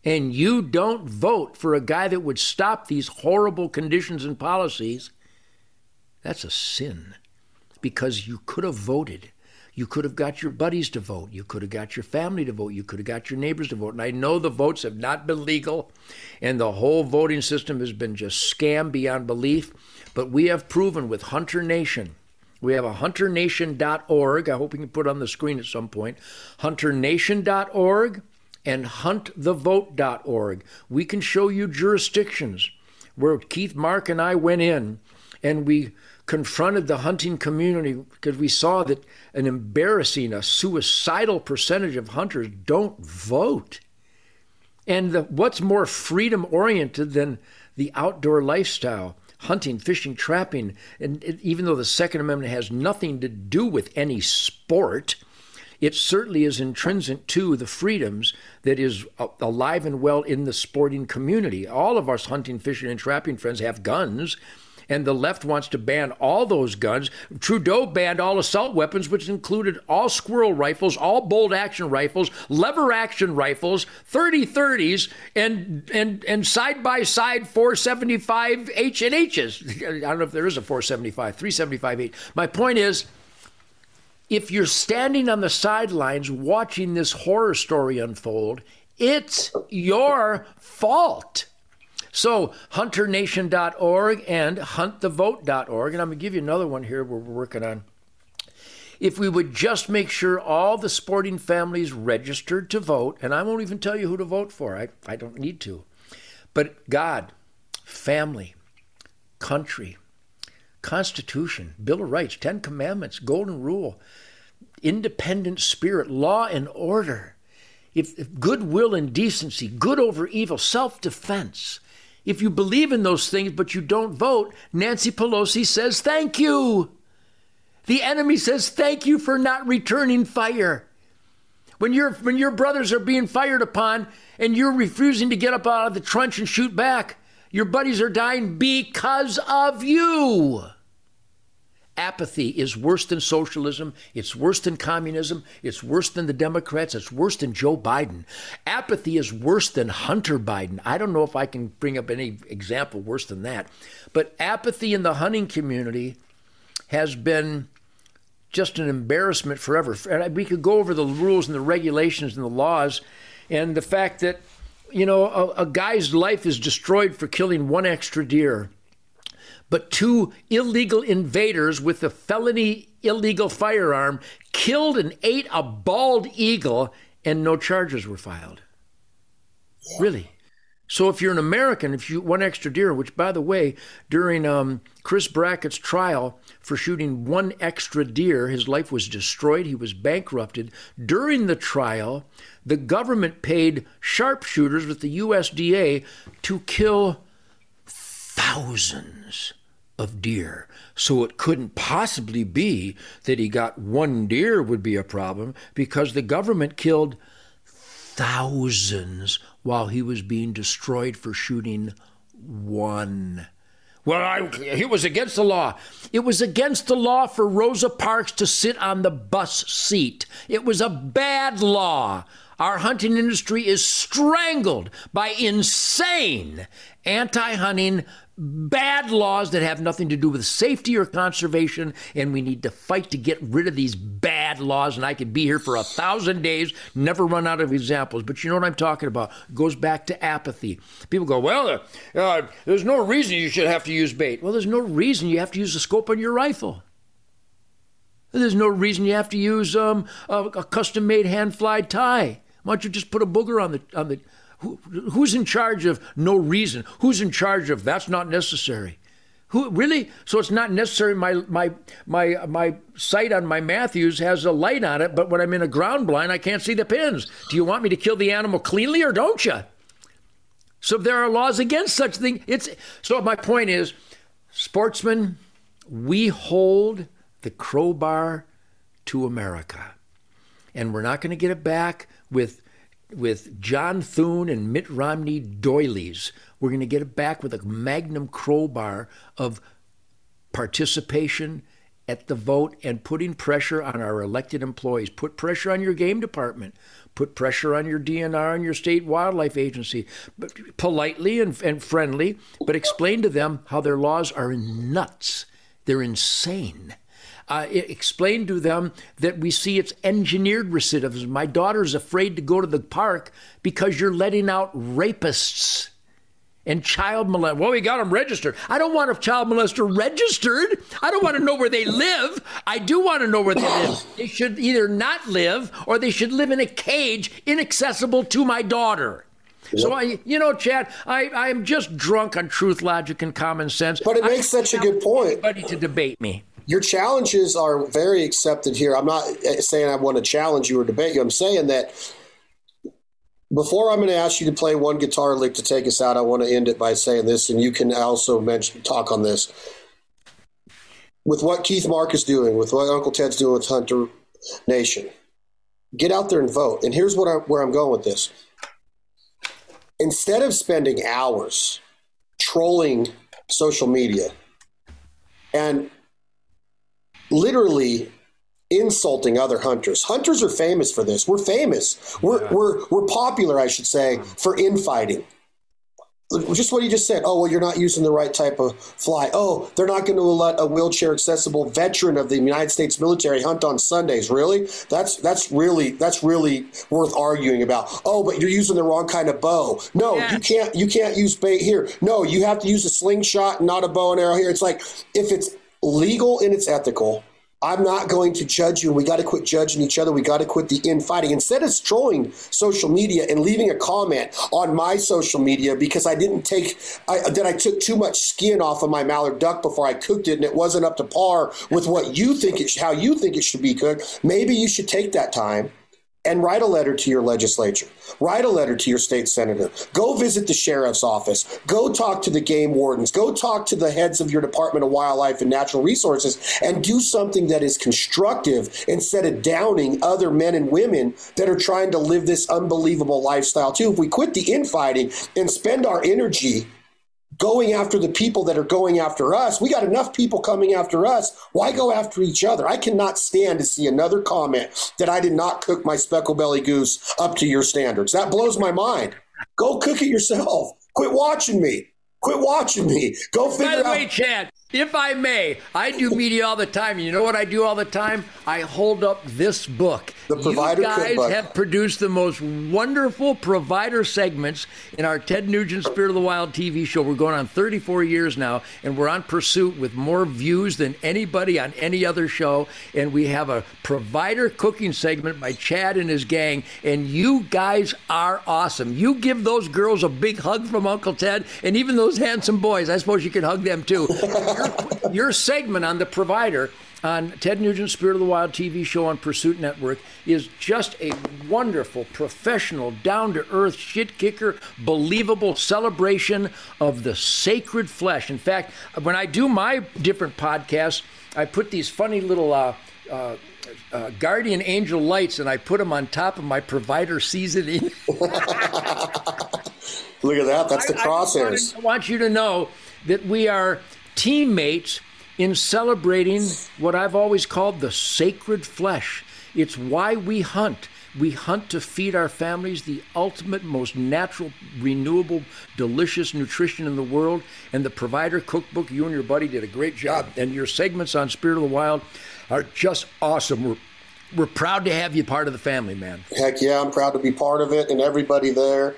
and you don't vote for a guy that would stop these horrible conditions and policies, that's a sin because you could have voted. You could have got your buddies to vote. You could have got your family to vote. You could have got your neighbors to vote. And I know the votes have not been legal, and the whole voting system has been just scam beyond belief. But we have proven with Hunter Nation. We have a hunternation.org. I hope we can put on the screen at some point. Hunternation.org and huntthevote.org. We can show you jurisdictions where Keith Mark and I went in and we confronted the hunting community because we saw that an embarrassing, a suicidal percentage of hunters don't vote. And the, what's more freedom oriented than the outdoor lifestyle? Hunting, fishing, trapping, and even though the Second Amendment has nothing to do with any sport, it certainly is intrinsic to the freedoms that is uh, alive and well in the sporting community. All of us hunting, fishing, and trapping friends have guns and the left wants to ban all those guns. Trudeau banned all assault weapons, which included all squirrel rifles, all bolt action rifles, lever action rifles, 30 30s, and and and side by side 475 H and H's. I don't know if there is a 475, 375 H. My point is. If you're standing on the sidelines watching this horror story unfold, it's your fault. So, hunternation.org and huntthevote.org. And I'm going to give you another one here we're working on. If we would just make sure all the sporting families registered to vote, and I won't even tell you who to vote for, I, I don't need to. But God, family, country, Constitution, Bill of Rights, Ten Commandments, Golden Rule, independent spirit, law and order, if, if goodwill and decency, good over evil, self defense, if you believe in those things but you don't vote, Nancy Pelosi says thank you. The enemy says thank you for not returning fire. When, your when your brothers are being fired upon and you're refusing to get up out of the trench and shoot back, your buddies are dying because of you. Apathy is worse than socialism. It's worse than communism. It's worse than the Democrats. It's worse than Joe Biden. Apathy is worse than Hunter Biden. I don't know if I can bring up any example worse than that. But apathy in the hunting community has been just an embarrassment forever. We could go over the rules and the regulations and the laws and the fact that, you know, a, a guy's life is destroyed for killing one extra deer but two illegal invaders with a felony illegal firearm killed and ate a bald eagle, and no charges were filed. Yeah. Really. So if you're an American, if you one extra deer, which by the way, during um, Chris Brackett's trial for shooting one extra deer, his life was destroyed. He was bankrupted. During the trial, the government paid sharpshooters with the USDA to kill thousands of deer. So it couldn't possibly be that he got one deer would be a problem because the government killed thousands while he was being destroyed for shooting one. Well, I, it was against the law. It was against the law for Rosa Parks to sit on the bus seat. It was a bad law. Our hunting industry is strangled by insane anti hunting bad laws that have nothing to do with safety or conservation, and we need to fight to get rid of these bad laws. And I could be here for a thousand days, never run out of examples. But you know what I'm talking about? It goes back to apathy. People go, well, uh, uh, there's no reason you should have to use bait. Well, there's no reason you have to use a scope on your rifle. There's no reason you have to use um, a, a custom-made hand-fly tie. Why don't you just put a booger on the on the who, who's in charge of no reason? Who's in charge of that's not necessary? Who really? So it's not necessary. My my my my sight on my Mathews has a light on it, but when I'm in a ground blind, I can't see the pins. Do you want me to kill the animal cleanly or don't you? So there are laws against such thing. It's so my point is, sportsmen, we hold the crowbar to America, and we're not going to get it back with with John Thune and Mitt Romney doilies. We're going to get it back with a magnum crowbar of participation at the vote and putting pressure on our elected employees. Put pressure on your game department. Put pressure on your DNR and your state wildlife agency, but politely and, and friendly, but explain to them how their laws are nuts. They're insane. Uh, explain to them that we see it's engineered recidivism. My daughter's afraid to go to the park because you're letting out rapists and child molest. Well, we got them registered. I don't want a child molester registered. I don't want to know where they live. I do want to know where they live. They should either not live or they should live in a cage inaccessible to my daughter. Yep. So I, you know, Chad, I, I am just drunk on truth, logic, and common sense. But it makes such a good point. Anybody to debate me. Your challenges are very accepted here. I'm not eh, saying I want to challenge you or debate you. I'm saying that before I'm going to ask you to play one guitar lick to take us out, I want to end it by saying this, and you can also mention talk on this. With what Keith Mark is doing, with what Uncle Ted's doing with Hunter Nation, get out there and vote. And here's what I, where I'm going with this. Instead of spending hours trolling social media and literally insulting other hunters. Hunters are famous for this. We're famous. We're yeah. we're we're popular, I should say, for infighting. Just what you just said. Oh well, you're not using the right type of fly. Oh, they're not going to let a wheelchair accessible veteran of the United States military hunt on Sundays. Really? That's that's really that's really worth arguing about. Oh, but you're using the wrong kind of bow. No, yeah. you can't you can't use bait here. No, you have to use a slingshot, not a bow and arrow here. It's like if it's legal and it's ethical I'm not going to judge you. We got to quit judging each other. We got to quit the infighting. Instead of trolling social media and leaving a comment on my social media because I didn't take I, that I took too much skin off of my mallard duck before I cooked it and it wasn't up to par with what you think it how you think it should be cooked. Maybe you should take that time and write a letter to your legislature. Write a letter to your state senator. Go visit the sheriff's office. Go talk to the game wardens. Go talk to the heads of your Department of Wildlife and Natural Resources and do something that is constructive instead of downing other men and women that are trying to live this unbelievable lifestyle too. If we quit the infighting and spend our energy going after the people that are going after us. We got enough people coming after us. Why go after each other? I cannot stand to see another comment that I did not cook my speckle belly goose up to your standards. That blows my mind. Go cook it yourself. Quit watching me. Quit watching me. Go figure out. By the out. way, Chad, if I may, I do media all the time. You know what I do all the time? I hold up this book. The provider you guys have produced the most wonderful provider segments in our Ted Nugent Spirit of the Wild TV show. We're going on 34 years now, and we're on pursuit with more views than anybody on any other show. And we have a provider cooking segment by Chad and his gang. And you guys are awesome. You give those girls a big hug from Uncle Ted, and even those handsome boys. I suppose you can hug them too. your, your segment on the provider on Ted Nugent's Spirit of the Wild TV show on Pursuit Network is just a wonderful, professional, down to earth, shit kicker, believable celebration of the sacred flesh. In fact, when I do my different podcasts, I put these funny little. Uh, uh, uh, guardian angel lights and I put them on top of my provider seasoning. Look at that. That's the crosshairs. I, I want you to know that we are teammates in celebrating what I've always called the sacred flesh. It's why we hunt. We hunt to feed our families the ultimate, most natural, renewable, delicious nutrition in the world. And the Provider Cookbook, you and your buddy did a great job. And your segments on Spirit of the Wild are just awesome. We're, we're proud to have you part of the family, man. Heck yeah, I'm proud to be part of it and everybody there.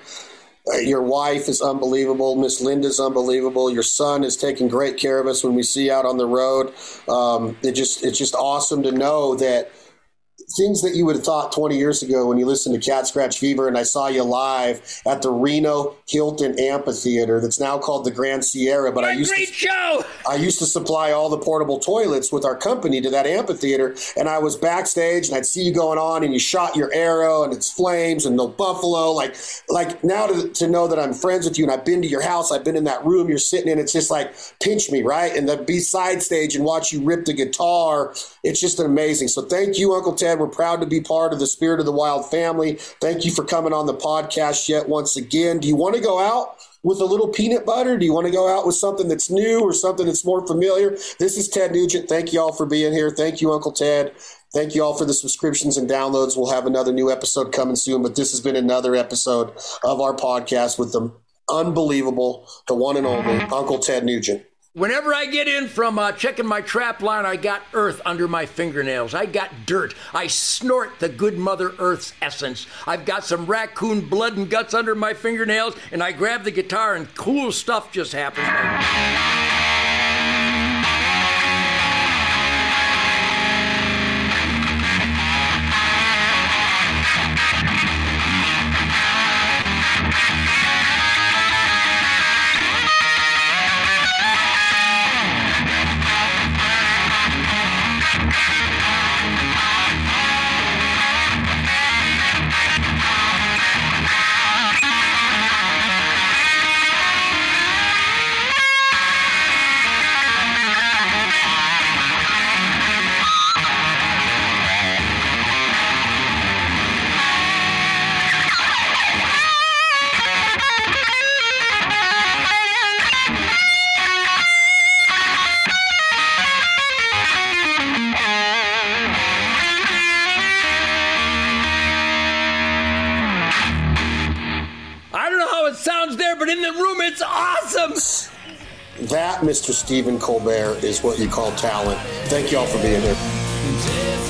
Uh, your wife is unbelievable. Miss Linda's unbelievable. Your son is taking great care of us when we see out on the road. Um, it just it's just awesome to know that things that you would have thought 20 years ago when you listened to Cat Scratch Fever and I saw you live at the Reno Hilton Amphitheater that's now called the Grand Sierra. But what I used to, show. I used to supply all the portable toilets with our company to that amphitheater, and I was backstage and I'd see you going on and you shot your arrow and it's flames and no buffalo. Like like now to, to know that I'm friends with you and I've been to your house, I've been in that room you're sitting in. It's just like pinch me right and the B side stage and watch you rip the guitar. It's just amazing. So thank you, Uncle Ted we're proud to be part of the Spirit of the Wild family. Thank you for coming on the podcast yet once again. Do you want to go out? with a little peanut butter? Do you want to go out with something that's new or something that's more familiar? This is Ted Nugent. Thank you all for being here. Thank you, Uncle Ted. Thank you all for the subscriptions and downloads. We'll have another new episode coming soon, but this has been another episode of our podcast with the unbelievable, the one and only Uncle Ted Nugent. Whenever I get in from uh, checking my trap line, I got earth under my fingernails. I got dirt. I snort the good Mother Earth's essence. I've got some raccoon blood and guts under my fingernails, and I grab the guitar, and cool stuff just happens. Mr. Stephen Colbert, is what you call talent. Thank you all for being here.